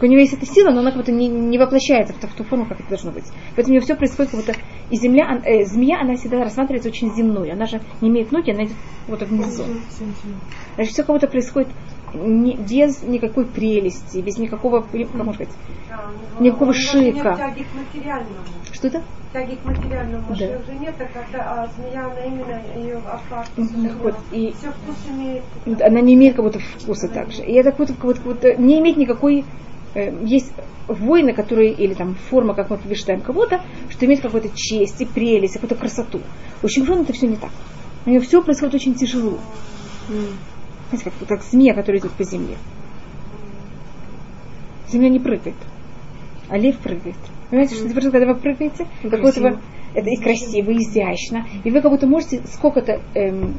У него есть эта сила, но она как будто не, не воплощается в, ту- в ту форму, как это должно быть. Поэтому у него все происходит как будто... И земля, он- э, змея, она всегда рассматривается очень земной. Она же не имеет ноги, она идет вот внизу. Значит, все как будто происходит не- без никакой прелести, без никакого, как можно сказать, Никакого шика. Тяги к материальному. что это? Тяги к материальному. Да. Уже нет, так как а змея, она именно ее аппарат. Вот, и Все вкус имеет. она не имеет как будто вкуса также. И это как будто, как будто, как будто не имеет никакой... э, есть воины, которые, или там форма, как мы побеждаем кого-то, что имеет какую-то честь и прелесть, какую-то красоту. У Шимшона это все не так. У него все происходит очень тяжело. Знаете, как, как змея, которая идет по земле. Земля не прыгает, а лев прыгает. Понимаете, что это когда вы прыгаете, как будто вы, это и красиво, и изящно, и вы как будто можете сколько-то эм,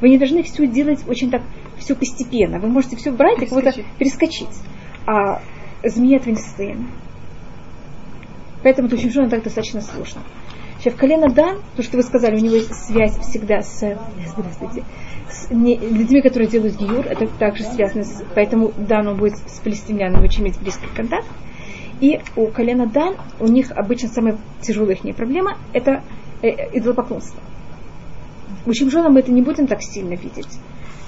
вы не должны все делать очень так, все постепенно. Вы можете все брать и как будто перескочить. А змея состояние. Поэтому то Шимшона так достаточно сложно. Сейчас в колено Дан, то, что вы сказали, у него есть связь всегда с, здравствуйте, с не- людьми, которые делают гиюр, это также связано с, поэтому Дан он будет с палестинянами очень иметь близкий контакт. И у колена Дан, у них обычно самая тяжелая их проблема, это э, идолопоклонство. У Шимшона мы это не будем так сильно видеть.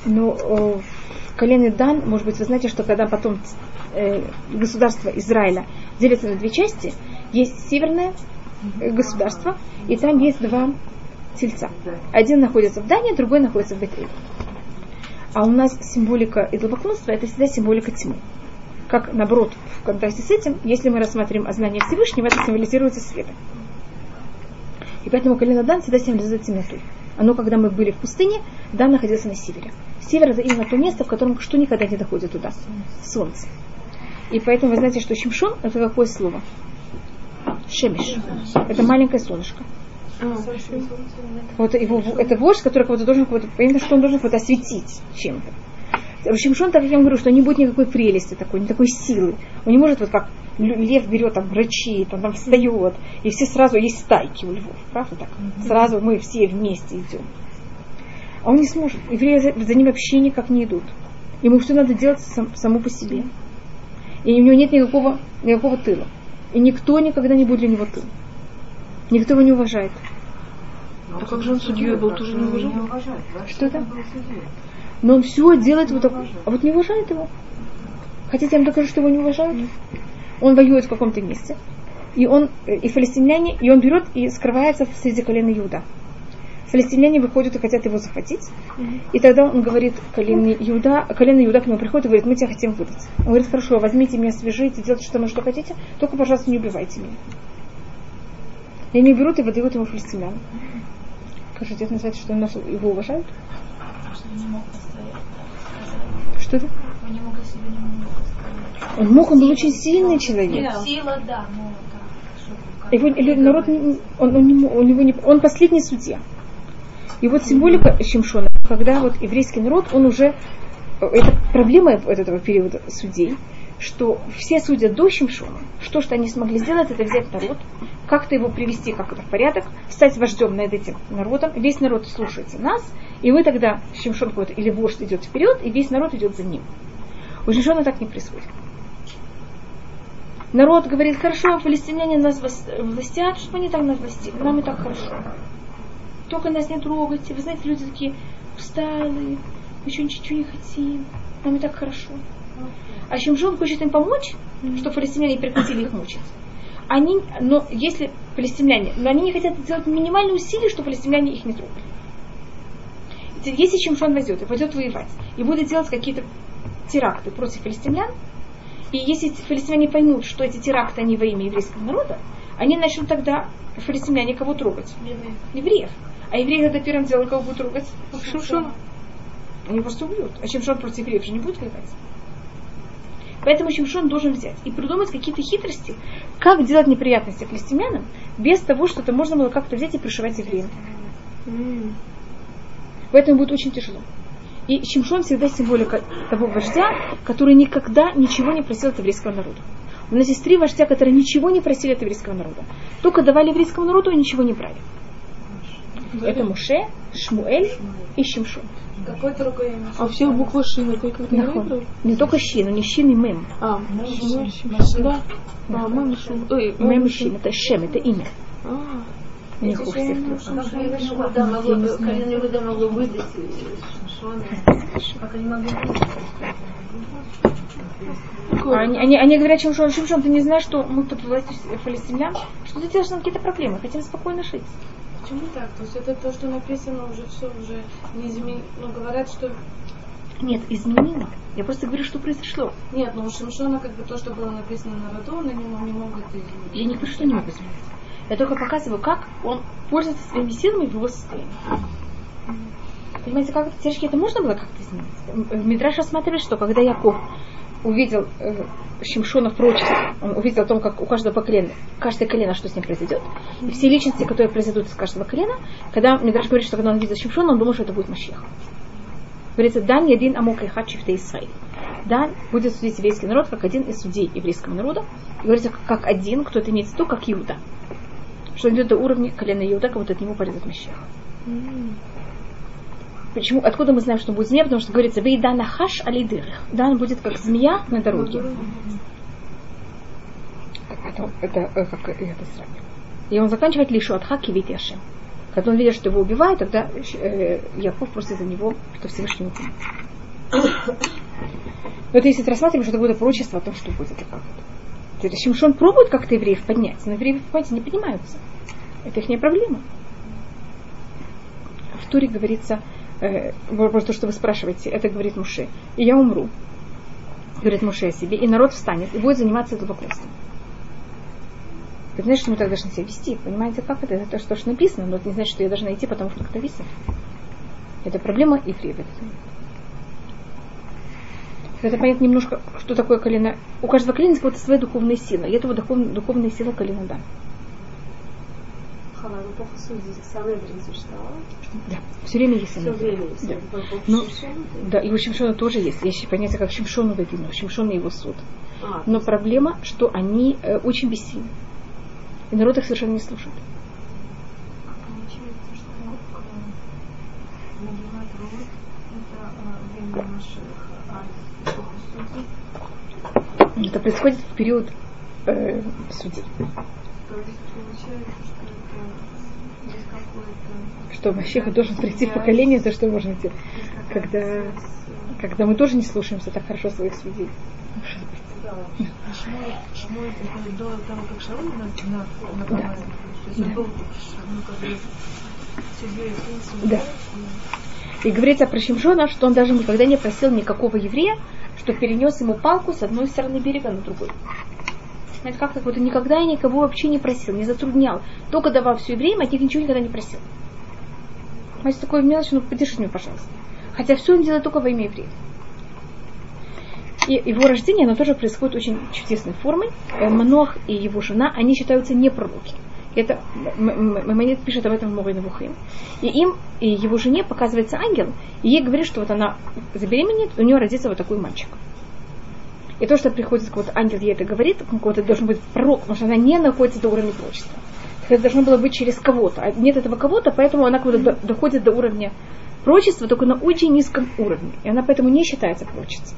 Но э, колене Дан, может быть, вы знаете, что когда потом э, государство Израиля делится на две части, есть северное э, государство, и там есть два тельца. Один находится в Дане, другой находится в Бетеле. А у нас символика идолопоклонства это всегда символика тьмы. Как наоборот, в контрасте с этим, если мы рассматриваем знание Всевышнего, это символизируется светом. И поэтому колено Дан всегда символизирует темноту. Оно, когда мы были в пустыне, Дан находился на севере. Север это именно то место, в котором что никогда не доходит туда. Солнце. И поэтому вы знаете, что Шимшон это какое слово? Шемиш. Это маленькое солнышко. Вот его, это вождь, который кого-то должен, понятно, что он должен кого-то осветить чем-то. Шимшон, так как я вам говорю, что не будет никакой прелести такой, ни такой силы. Он не может вот как лев берет там рычит, он там встает, и все сразу есть стайки у львов, правда так? Сразу мы все вместе идем. А он не сможет. Евреи за, за ним вообще никак не идут. Ему все надо делать сам, само по себе. И у него нет никакого, никакого тыла. И никто никогда не будет для него тыл. Никто его не уважает. А как же он судьей был, тоже не уважал? Что это? Но он все делает вот так. А вот не уважает его. Хотите, я вам докажу, что его не уважают? Он воюет в каком-то месте. И он, э, и филистимляне, и он берет и скрывается среди колена Иуда. Филистимляне выходят и хотят его захватить. И тогда он говорит колено Иуда, колено Иуда к нему приходит и говорит, мы тебя хотим выдать. Он говорит, хорошо, возьмите меня, свяжите, делайте что, что хотите, только, пожалуйста, не убивайте меня. И они берут и выдают ему филистимлян. Скажите, это называется, что нас его уважают? Что это? Он не мог о себе не. Он мог, он был очень сильный человек. Сила, да, так. чтобы Его народ, он, он, не у него не, он последний судья. И вот символика Шимшона, когда вот еврейский народ, он уже, э, это проблема этого периода судей, что все судят до Шимшона, что, что они смогли сделать, это взять народ, как-то его привести как-то в порядок, стать вождем над этим народом, весь народ слушается нас, и мы тогда, Шимшон какой-то, или вождь идет вперед, и весь народ идет за ним. У Шимшона так не происходит. Народ говорит, хорошо, палестиняне нас властят, чтобы они там нас властили, нам и так хорошо. Только нас не трогайте. Вы знаете, люди такие усталые, мы еще ничего не хотим, нам и так хорошо. А Шимшон хочет им помочь, чтобы палестиняне прекратили их мучить. Они, но если палестиняне, но они не хотят сделать минимальные усилия, чтобы палестиняне их не трогали. Если Шимшон возьмет и пойдет воевать, и будет делать какие-то теракты против палестинян, и если палестиняне поймут, что эти теракты, они во имя еврейского народа, они начнут тогда, палестиняне, кого трогать? Евреев. А евреи тогда первым делом кого будут трогать? Шимшона. Они просто убьют. А Шимшон против евреев же не будет воевать. Поэтому Шимшон должен взять и придумать какие-то хитрости, как делать неприятности палестинянам, без того, что это можно было как-то взять и пришивать евреям. Поэтому будет очень тяжело. И Шимшон всегда символика того вождя, который никогда ничего не просил от еврейского народа. У нас есть три вождя, которые ничего не просили от еврейского народа. Только давали еврейскому народу и ничего не брали. Это Муше, Шмуэль и Шимшон. Какой другой имя? А все буквы Шин, это как. Не только Шин, но не Шин и Мем. А, да. А, Мем, Шин. Мем и Шин, это Шем, это имя. А, всех трех. Могло выдать Шимшона? Как они могли Они, они, они говорят, Шимшон, Шимшон, ты не знаешь, что мы под властью палестинян? Что ты делаешь нам какие-то проблемы? Хотим спокойно жить. Почему так? То есть это то, что написано уже все уже не изменилось. Ну, говорят, что Нет, изменило. Я просто говорю, что произошло. нет, но у Шимшона как бы то, что было написано на роду, они не, не могут изменить. Я не говорю, что не могу изменить. Я только показываю, как он пользуется своими силами в его состоянии. Понимаете, как это тяжко это можно было как-то изменить? Мидраш рассматривает, что когда Яков увидел э, Шимшона в прочестве, он увидел о том, как у каждого колена, каждое колено, что с ним произойдет, и все личности, которые произойдут из каждого колена, когда Мидраш говорит, что когда он видел Шимшона, он думал, что это будет Машех. Говорится, Дан един амок лихат шифте Исраиль. Дан будет судить еврейский народ, как один из судей еврейского народа. И говорится, как один, кто это в виду, как Иуда. Что он идет до уровня колена Иуда, как вот от него порезать Машех. Почему? Откуда мы знаем, что будет змея? Потому что говорится, вы да нахаш алидырых. Да, он будет как змея на дороге. Это, это, э, как это сравниваю. И он заканчивает лишь от хаки Ашем. Когда он видит, что его убивают, тогда э, Яков просит за него, что Всевышний убьет. Но это если рассматриваем, что это будет пророчество о том, что будет, это как это. То есть пробует как-то евреев поднять, но евреи, понимаете, не поднимаются. Это их не проблема. В Туре говорится, э, вот то, что вы спрашиваете, это говорит Муше. И я умру, говорит Муше о себе, и народ встанет и будет заниматься идолопоклонством. Ты что мы так должны себя вести? Понимаете, как это? Это то, что написано, но это не значит, что я должна идти, потому что это написано. Это проблема евреев. Это понять немножко, что такое колено. У каждого колена есть какая-то своя духовная сила. И этого духовная, духовная сила колена, да. Хала, эпоха судей, Санедрин существовала? Да, все время есть Все Санедрин. время есть. Да. Эпоха Ну? Да, и у Шимшона тоже есть. Есть понятие, как Шимшону выгодно, Шимшон и его суд. А, Но проблема, что они э, очень бессильны. И народ их совершенно не слушает. Получается, что Нагилат Руд это время наших эпоха судей. Это происходит в период э, судей. То есть получается, что это есть какое-то Что Машеха должен прийти в поколение, за что можно идти. Когда, когда мы тоже не слушаемся так хорошо своих судей. Шмуэль это до того, как Шауль на, на, на Да. То есть он был, ну, как бы, судьей, принцем. Да. И говорится про Шимшона, что он даже никогда не просил никакого еврея, что перенес ему палку с одной стороны берега на другой. Знаете, как так вот он никогда и никого вообще не просил, не затруднял. Только давал все евреям, от них ничего никогда не просил. Мать такой мелочь, ну подержи меня, пожалуйста. Хотя все он делает только во имя евреев. И его рождение, оно тоже происходит очень чудесной формой. Э, Манох и его жена, они считаются не пророки. Это Мамонет пишет об этом в Морой Навухим. И им, и его жене показывается ангел, и ей говорит, что вот она забеременеет, у нее родится вот такой мальчик. И то, что приходит какой-то ангел, ей это говорит, какой-то должен быть пророк, потому что она не находится до уровня пророчества. Это должно было быть через кого-то. А нет этого кого-то, поэтому она куда-то доходит до уровня пророчества, только на очень низком уровне. И она поэтому не считается пророчицей.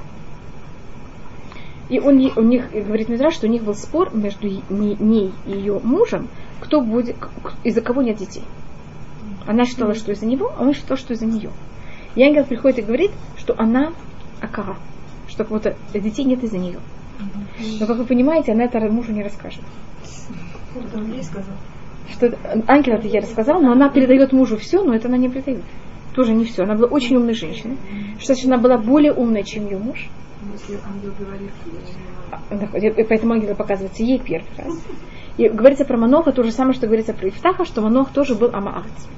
И он, у них, говорит Мидраш, что у них был спор между ней и ее мужем, кто будет, из-за кого нет детей. Она считала, что из-за него, а он считал, что из-за нее. И ангел приходит и говорит, что она акара, что кого-то детей нет из-за нее. Но, как вы понимаете, она это мужу не расскажет. Что ангел это ей рассказал, но она передает мужу все, но это она не передает. Тоже не все. Она была очень умной женщиной. Что значит, она была более умная, чем ее муж. Если ангел говорит, и поэтому ангел показывается ей первый раз. И говорится про Маноха то же самое, что говорится про Ифтаха, что Манох тоже был Амаарц.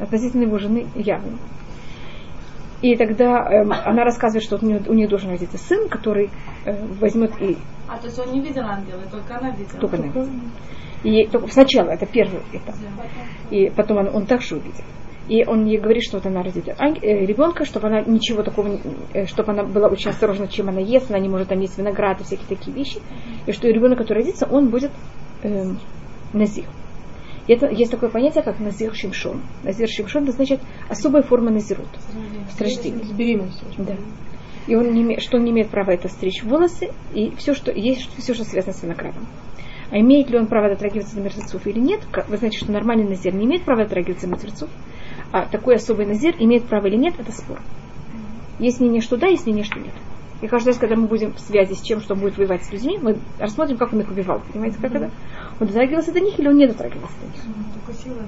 Относительно его жены явно. И тогда эм, она рассказывает, что у нее, у нее должен родиться сын, который э, возьмет и... А, то есть он не видел ангела, только она видела? Только она видела. И сначала, это первый этап. И потом он, он также увидел. И он ей говорит, что вот она родит э, ребенка, чтобы она ничего такого, э, чтобы она была очень осторожна, чем она ест, она не может там есть виноград и всякие такие вещи. И что ребенок, который родится, он будет э, назир. И это, есть такое понятие, как назир шимшон. Назир шимшон, это значит особая форма назирут. С рождения. С беременностью. Да. И он не что он не имеет права это стричь волосы и все, что есть, все, что связано с виноградом. А имеет ли он право дотрагиваться до мертвецов или нет? Вы знаете, что нормальный назир не имеет права дотрагиваться до мертвецов а такой особый назир имеет право или нет, это спор. Есть мнение, что да, есть мнение, что нет. И каждый раз, когда мы будем в связи с чем, что будет воевать с людьми, мы рассмотрим, как он их убивал. Понимаете, как это? Он дотрагивался до них или он не дотрагивался до них? Только сила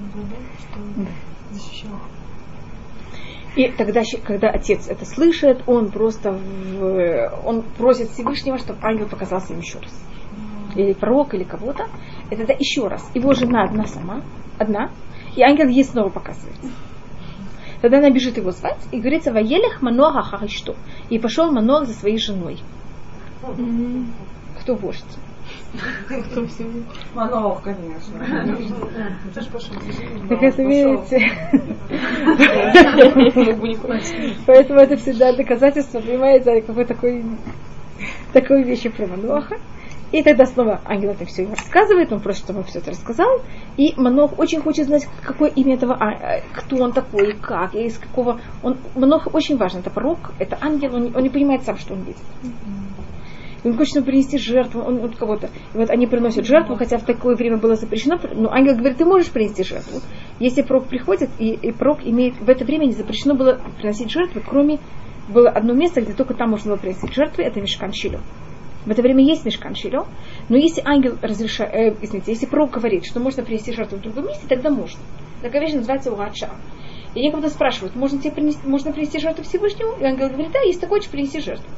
что защищал. И тогда, когда отец это слышит, он просто в, он просит Всевышнего, чтобы ангел показался им еще раз. Или пророк, или кого-то. И тогда еще раз. Его жена одна сама, одна, и ангел ей снова показывается. Тогда она бежит его звать, и говорится, Ваелех Маноха Хахашту. И пошел Манох за своей женой. Кто вождь? Манох, конечно. Так это видите. Поэтому это всегда доказательство, понимаете, какой такой такой вещи про Маноха. И тогда снова ангел это все ему рассказывает, он просит, чтобы он все это рассказал. И Манох очень хочет знать, какое имя этого, а, кто он такой, как, и из какого. Он, Манох очень важно, это пророк, это ангел, он, он не понимает сам, что он видит. Он хочет принести жертву, он вот кого-то. И вот они приносят жертву, хотя в такое время было запрещено, но ангел говорит, ты можешь принести жертву. Если пророк приходит, и, и пророк имеет, в это время не запрещено было приносить жертвы, кроме было одно место, где только там можно было принести жертвы, это Мешкан Шило. В это время есть мешкан шило, но если ангел разрешает, э, извините, если пророк говорит, что можно принести жертву в другом месте, тогда можно. Такая вещь называется угадша. И некогда спрашивают, можно, тебе принести, можно принести жертву Всевышнему? И ангел говорит, да, если ты хочешь, принеси жертву.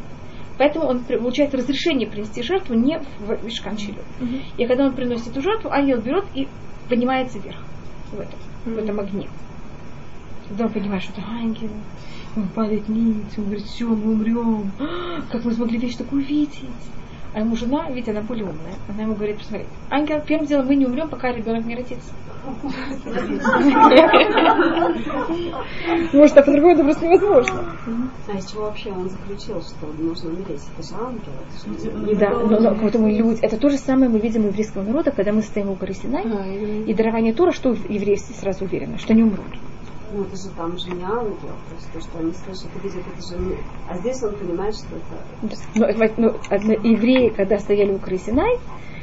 Поэтому он получает разрешение принести жертву не в мешкан шило. Uh-huh. И когда он приносит эту жертву, ангел берет и поднимается вверх в этом, uh-huh. в этом огне. Когда он понимает, что это ангел, он падает ниц, он говорит, все, мы умрем. [gasps] Как мы смогли вещь такую видеть? А ему жена, ведь она более умная. Она ему говорит, посмотри, ангел, первым делом мы не умрем, пока ребенок не родится. [laughs] Может, а по-другому это просто невозможно. А из чего вообще он заключил, что нужно умереть? Это же ангел. Да, но, поэтому люди, это то же самое мы видим у еврейского народа, когда мы стоим у горы Синай, а, и дарование Тора, что евреи сразу уверены, что они умрут ну это же там же не ангел, то есть то, что они слышат и видят, это же не... А здесь он понимает, что это... Но, ну, евреи, когда стояли у горы Синай,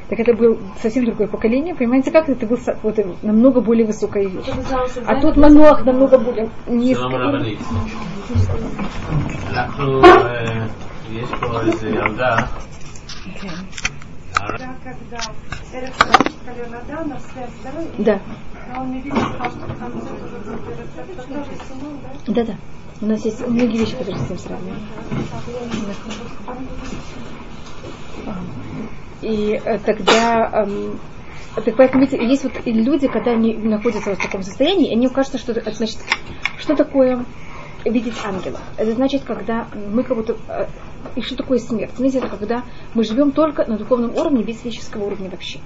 так это было совсем другое поколение, понимаете, как это было вот, намного более высокая вещь. А тут Мануах намного более низкий. יש פה איזה ילדה когда Да. Да, да. У нас есть многие вещи, которые с ним сравнивают. И э, тогда эм, Так поэтому, видите, есть вот люди, когда они находятся вот в таком состоянии, они кажется, что это значит, что такое видеть ангела. Это значит, когда мы как будто... э, И что такое смерть? Смерть это когда мы живем только на духовном уровне, без физического уровня вообще.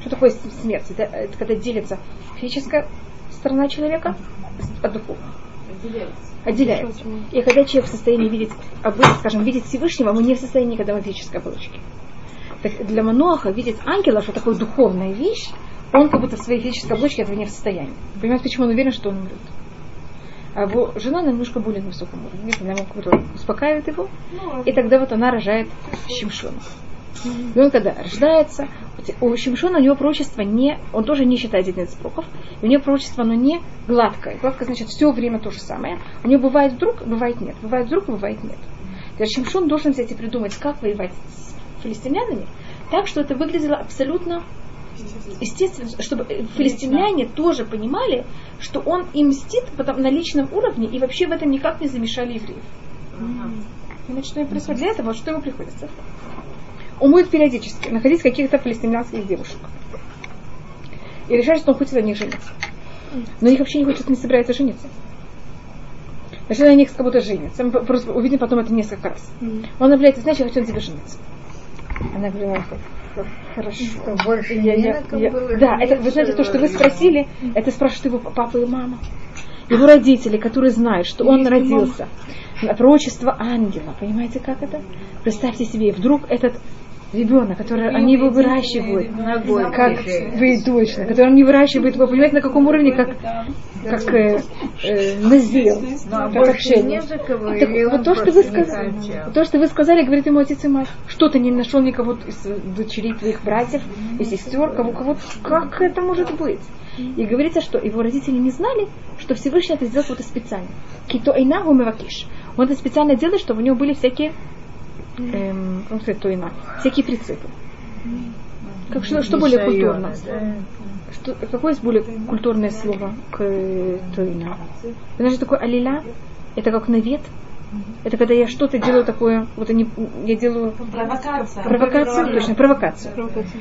Что такое смерть? Это, это когда делится физическая сторона человека от духовного. Отделяется. И когда человек в состоянии видеть, скажем, видеть Всевышнего, мы не в состоянии, когда мы в физической оболочке. Так для Маноаха видеть ангела, что такое духовная вещь, он как будто в своей физической оболочке этого не в состоянии. Понимаете, почему он уверен, что он умрет? А его жена на немножко более высоком уровне. Она ему как будто успокаивает его, и тогда вот она рожает Шимшона. И он когда рождается, у Шимшона у него пророчество не, он тоже не считает единиц пророков, и у него пророчество, оно не гладкое. Гладкое значит все время то же самое. У него бывает вдруг, бывает нет. Бывает вдруг, бывает нет. Теперь Шимшон должен взять и придумать, как воевать с филистимлянами, так, что это выглядело абсолютно естественно, чтобы э, филистимляне тоже понимали, что он им мстит потом на личном уровне и вообще в этом никак не замешали евреев. Понимаете, что им происходит? Для этого что ему приходится? Он будет периодически находить каких-то филистимлянских девушек. И решает, что он хочет на них жениться. Но их вообще не хочет, не собирается жениться. Значит, на них как будто женится. Мы просто увидим потом это несколько раз. Он объявляет, знаешь, я хочу на тебе жениться. Она говорила, «Х- хорошо. Больше Я- не я- я- было да, это, вы знаете, то, что вы спросили, это спрашивают его папа и мама. Его родители, которые знают, что он родился. на Пророчество ангела. Понимаете, как это? Представьте себе, вдруг этот ребенок, который они его выращивают, Ногой как вы точно, который они выращивают его, понимаете, на каком уровне, как, как э, э, назил, а как общение. не Так вот он то, что вы не сказали, то, что вы сказали, говорит ему отец и мать. Что ты не нашел никого из дочерей твоих братьев и сестер, кого, кого, как это может быть? И говорится, что его родители не знали, что Всевышний это сделал вот специально. Кито эйна мевакиш. Он это специально делает, чтобы у него были всякие, эм, как сказать, тойна, всякие прицепы. Как, что, что более культурно? Что, какое есть более культурное слово к тойна? Знаешь, что такое алиля? Это как навет. Это когда я что-то делаю такое, вот они, я делаю Провокация. провокацию, точно, провокацию.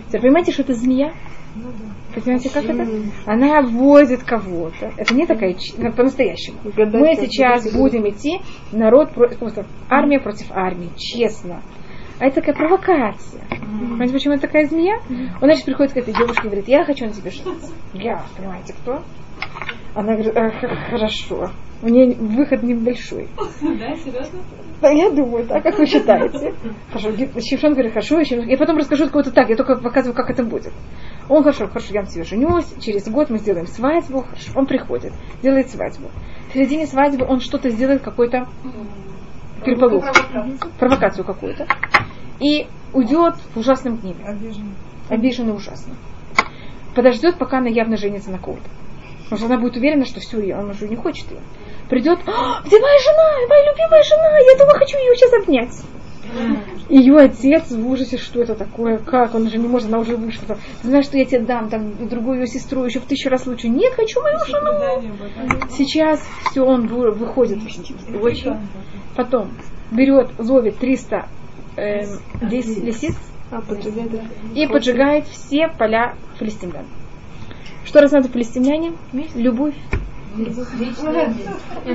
Теперь понимаете, что это змея? Понимаете, как это? Она обводит кого-то. Это не такая ну, по-настоящему. Мы сейчас будем идти, народ просто армия против армии, честно. А это такая провокация. Понимаете, почему это такая змея? Он, значит, приходит к этой девушке и говорит, я хочу на тебе жениться. Я, понимаете, кто? Она говорит, «А, хорошо. У нее выход небольшой. [laughs] Да, серьезно? Да, я думаю, так, как вы считаете. Хорошо, Шимшон говорит, хорошо, я потом расскажу кого-то так, я только показываю, как это будет. Он, хорошо, хорошо, я на тебе женюсь, через год мы сделаем свадьбу, хорошо, он приходит, делает свадьбу. В середине свадьбы он что-то сделает, какой-то переполох, провокацию какую-то, и уйдет в ужасном гневе. Обиженный ужасно. Подождет, пока она явно женится на кого-то. Потому что она будет уверена, что все, он уже не хочет ее. Придет, «А, где моя жена, моя любимая жена, я думаю, хочу ее сейчас обнять. Ее отец в ужасе, что это такое, как, он же не может, она уже вышла. Ты знаешь, что я тебе дам, там, другую ее сестру, еще в тысячу раз лучше. Нет, хочу мою жену. Сейчас все, он вы- выходит очень. Потом берет, ловит 300 эм, лис- лисиц А, и поджигает все поля филистимлян. Что разносят филистимляне? Любовь.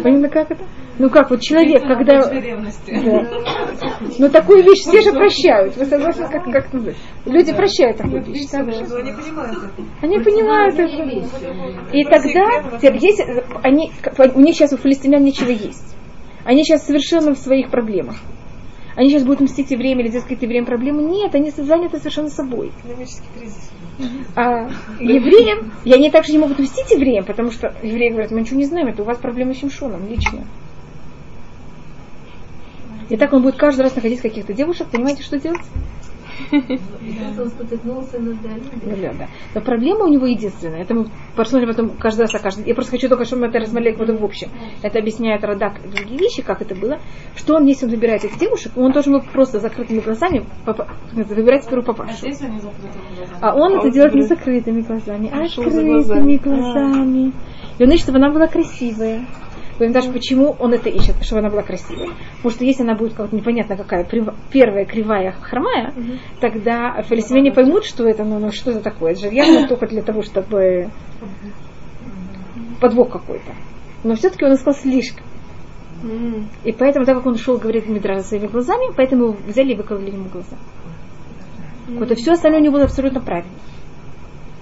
Понятно, как это? Ну как, вот человек, когда... Да. Ну такую вещь все же прощают. Вы согласны, как, как называется? Люди прощают такую вещь. Они понимают это. И тогда есть, они, у них сейчас у филистимлян нечего есть. Они сейчас совершенно в своих проблемах. Они сейчас будут мстить евреям или делать какие-то евреям проблемы. Нет, они заняты совершенно собой. А евреям, и они также не могут мстить евреям, потому что евреи говорят, мы ничего не знаем, это у вас проблемы с Шимшоном лично. И так он будет каждый раз находить каких-то девушек, понимаете, что делать? Он спотыкнулся на Да, да. Но проблема у него единственная. Это мы посмотрим потом каждый раз о каждом. Я просто хочу только, чтобы мы это рассмотрели будто в общем. Это объясняет Радак и другие вещи, как это было. Что он, если он выбирает этих девушек, он должен был просто закрытыми глазами попа- выбирать первую А закрыты глазами. А он это делает не закрытыми глазами, а открытыми глазами. И он ищет, чтобы она была красивая. Даже, почему он это ищет, чтобы она была красивой. Потому что если она будет как непонятно какая, первая кривая хромая, тогда фалисимяне поймут, что это, ну, ну что это такое. Это же явно только для того, чтобы подвох какой-то. Но все-таки он искал слишком. И поэтому, так как он шел, говорит Мидраж своими глазами, поэтому его взяли и выкололи ему глаза. Вот, и все остальное у него было абсолютно правильно.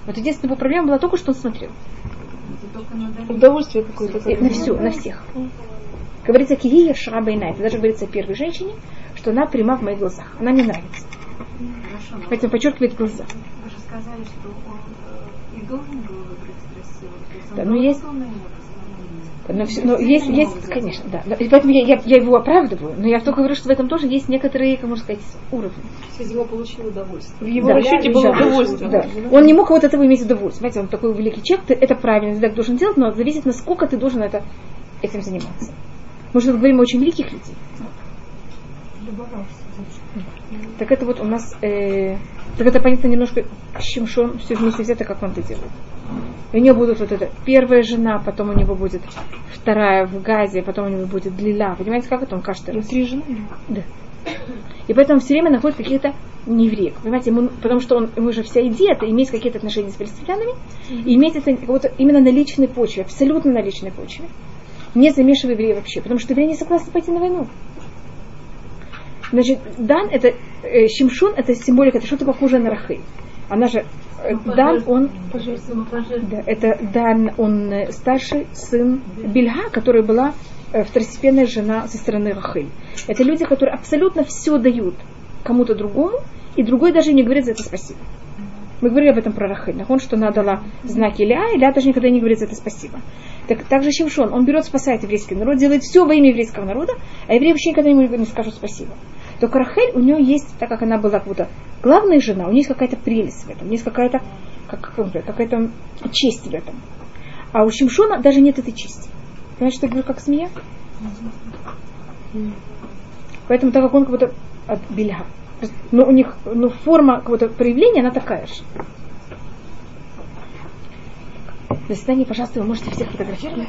Вот единственная его проблема была только, что он смотрел. Удовольствие какое-то. На все, на всех. Говорится, кивия шраба и Это даже говорится о первой женщине, что она пряма в моих глазах. Она мне нравится. Хорошо, но Поэтому подчеркивает глаза. вы же сказали, что он э, и должен был выбрать он Да, ну, должен есть- был на него посмотреть. Но, всё- но есть, есть, конечно, да. И поэтому я, я, я его оправдываю, но я только говорю, что в этом тоже есть некоторые, как можно сказать, уровни. Видимо, получил удовольствие. В его Да. расчете было Да. удовольствие. Да. Он не мог вот этого иметь удовольствие. Знаете, он такой великий человек, ты это правильно, ты так должен делать, но зависит, насколько ты должен это, этим заниматься. Мы же говорим о очень великих людей. Так это вот у нас, э, так это понятно немножко, Шимшон все вместе взято, как он это делает. И у него будут вот это первая жена, потом у него будет вторая в Газе, потом у него будет Длила. Понимаете, как это он каждый раз? три жены. Да. И поэтому все время находит каких-то неевреев. Понимаете, ему, потому что он, ему же вся идея это иметь какие-то отношения с палестинянами, и иметь это вот именно на личной почве, абсолютно на личной почве. Не замешивая евреев вообще, потому что евреи не согласны пойти на войну. Значит, Дан это э, Шимшун, это символика, это что-то похожее на Рахы. Она же э, Дан, он да, это Дан, он э, старший сын Бельга, которая была э, второстепенная жена со стороны Рахыль. Это люди, которые абсолютно все дают кому-то другому, и другой даже не говорит за это спасибо. Мы говорили об этом про Рахыль. Он, что она дала знаки Ля, и Ля даже никогда не говорит за это спасибо. Так, также Шимшон, он берет, спасает еврейский народ, делает все во имя еврейского народа, а евреи вообще никогда ему не скажут спасибо. Только Рахель, у нее есть, так как она была как будто главная жена, у нее есть какая-то прелесть в этом, у нее есть какая-то как, как какая-то честь в этом. А у Шимшона даже нет этой чести. Понимаете, что я говорю, как змея? Поэтому, так как он как будто от бельга. Но у них ну, форма какого-то проявления, она такая же. До свидания, пожалуйста, вы можете всех фотографировать.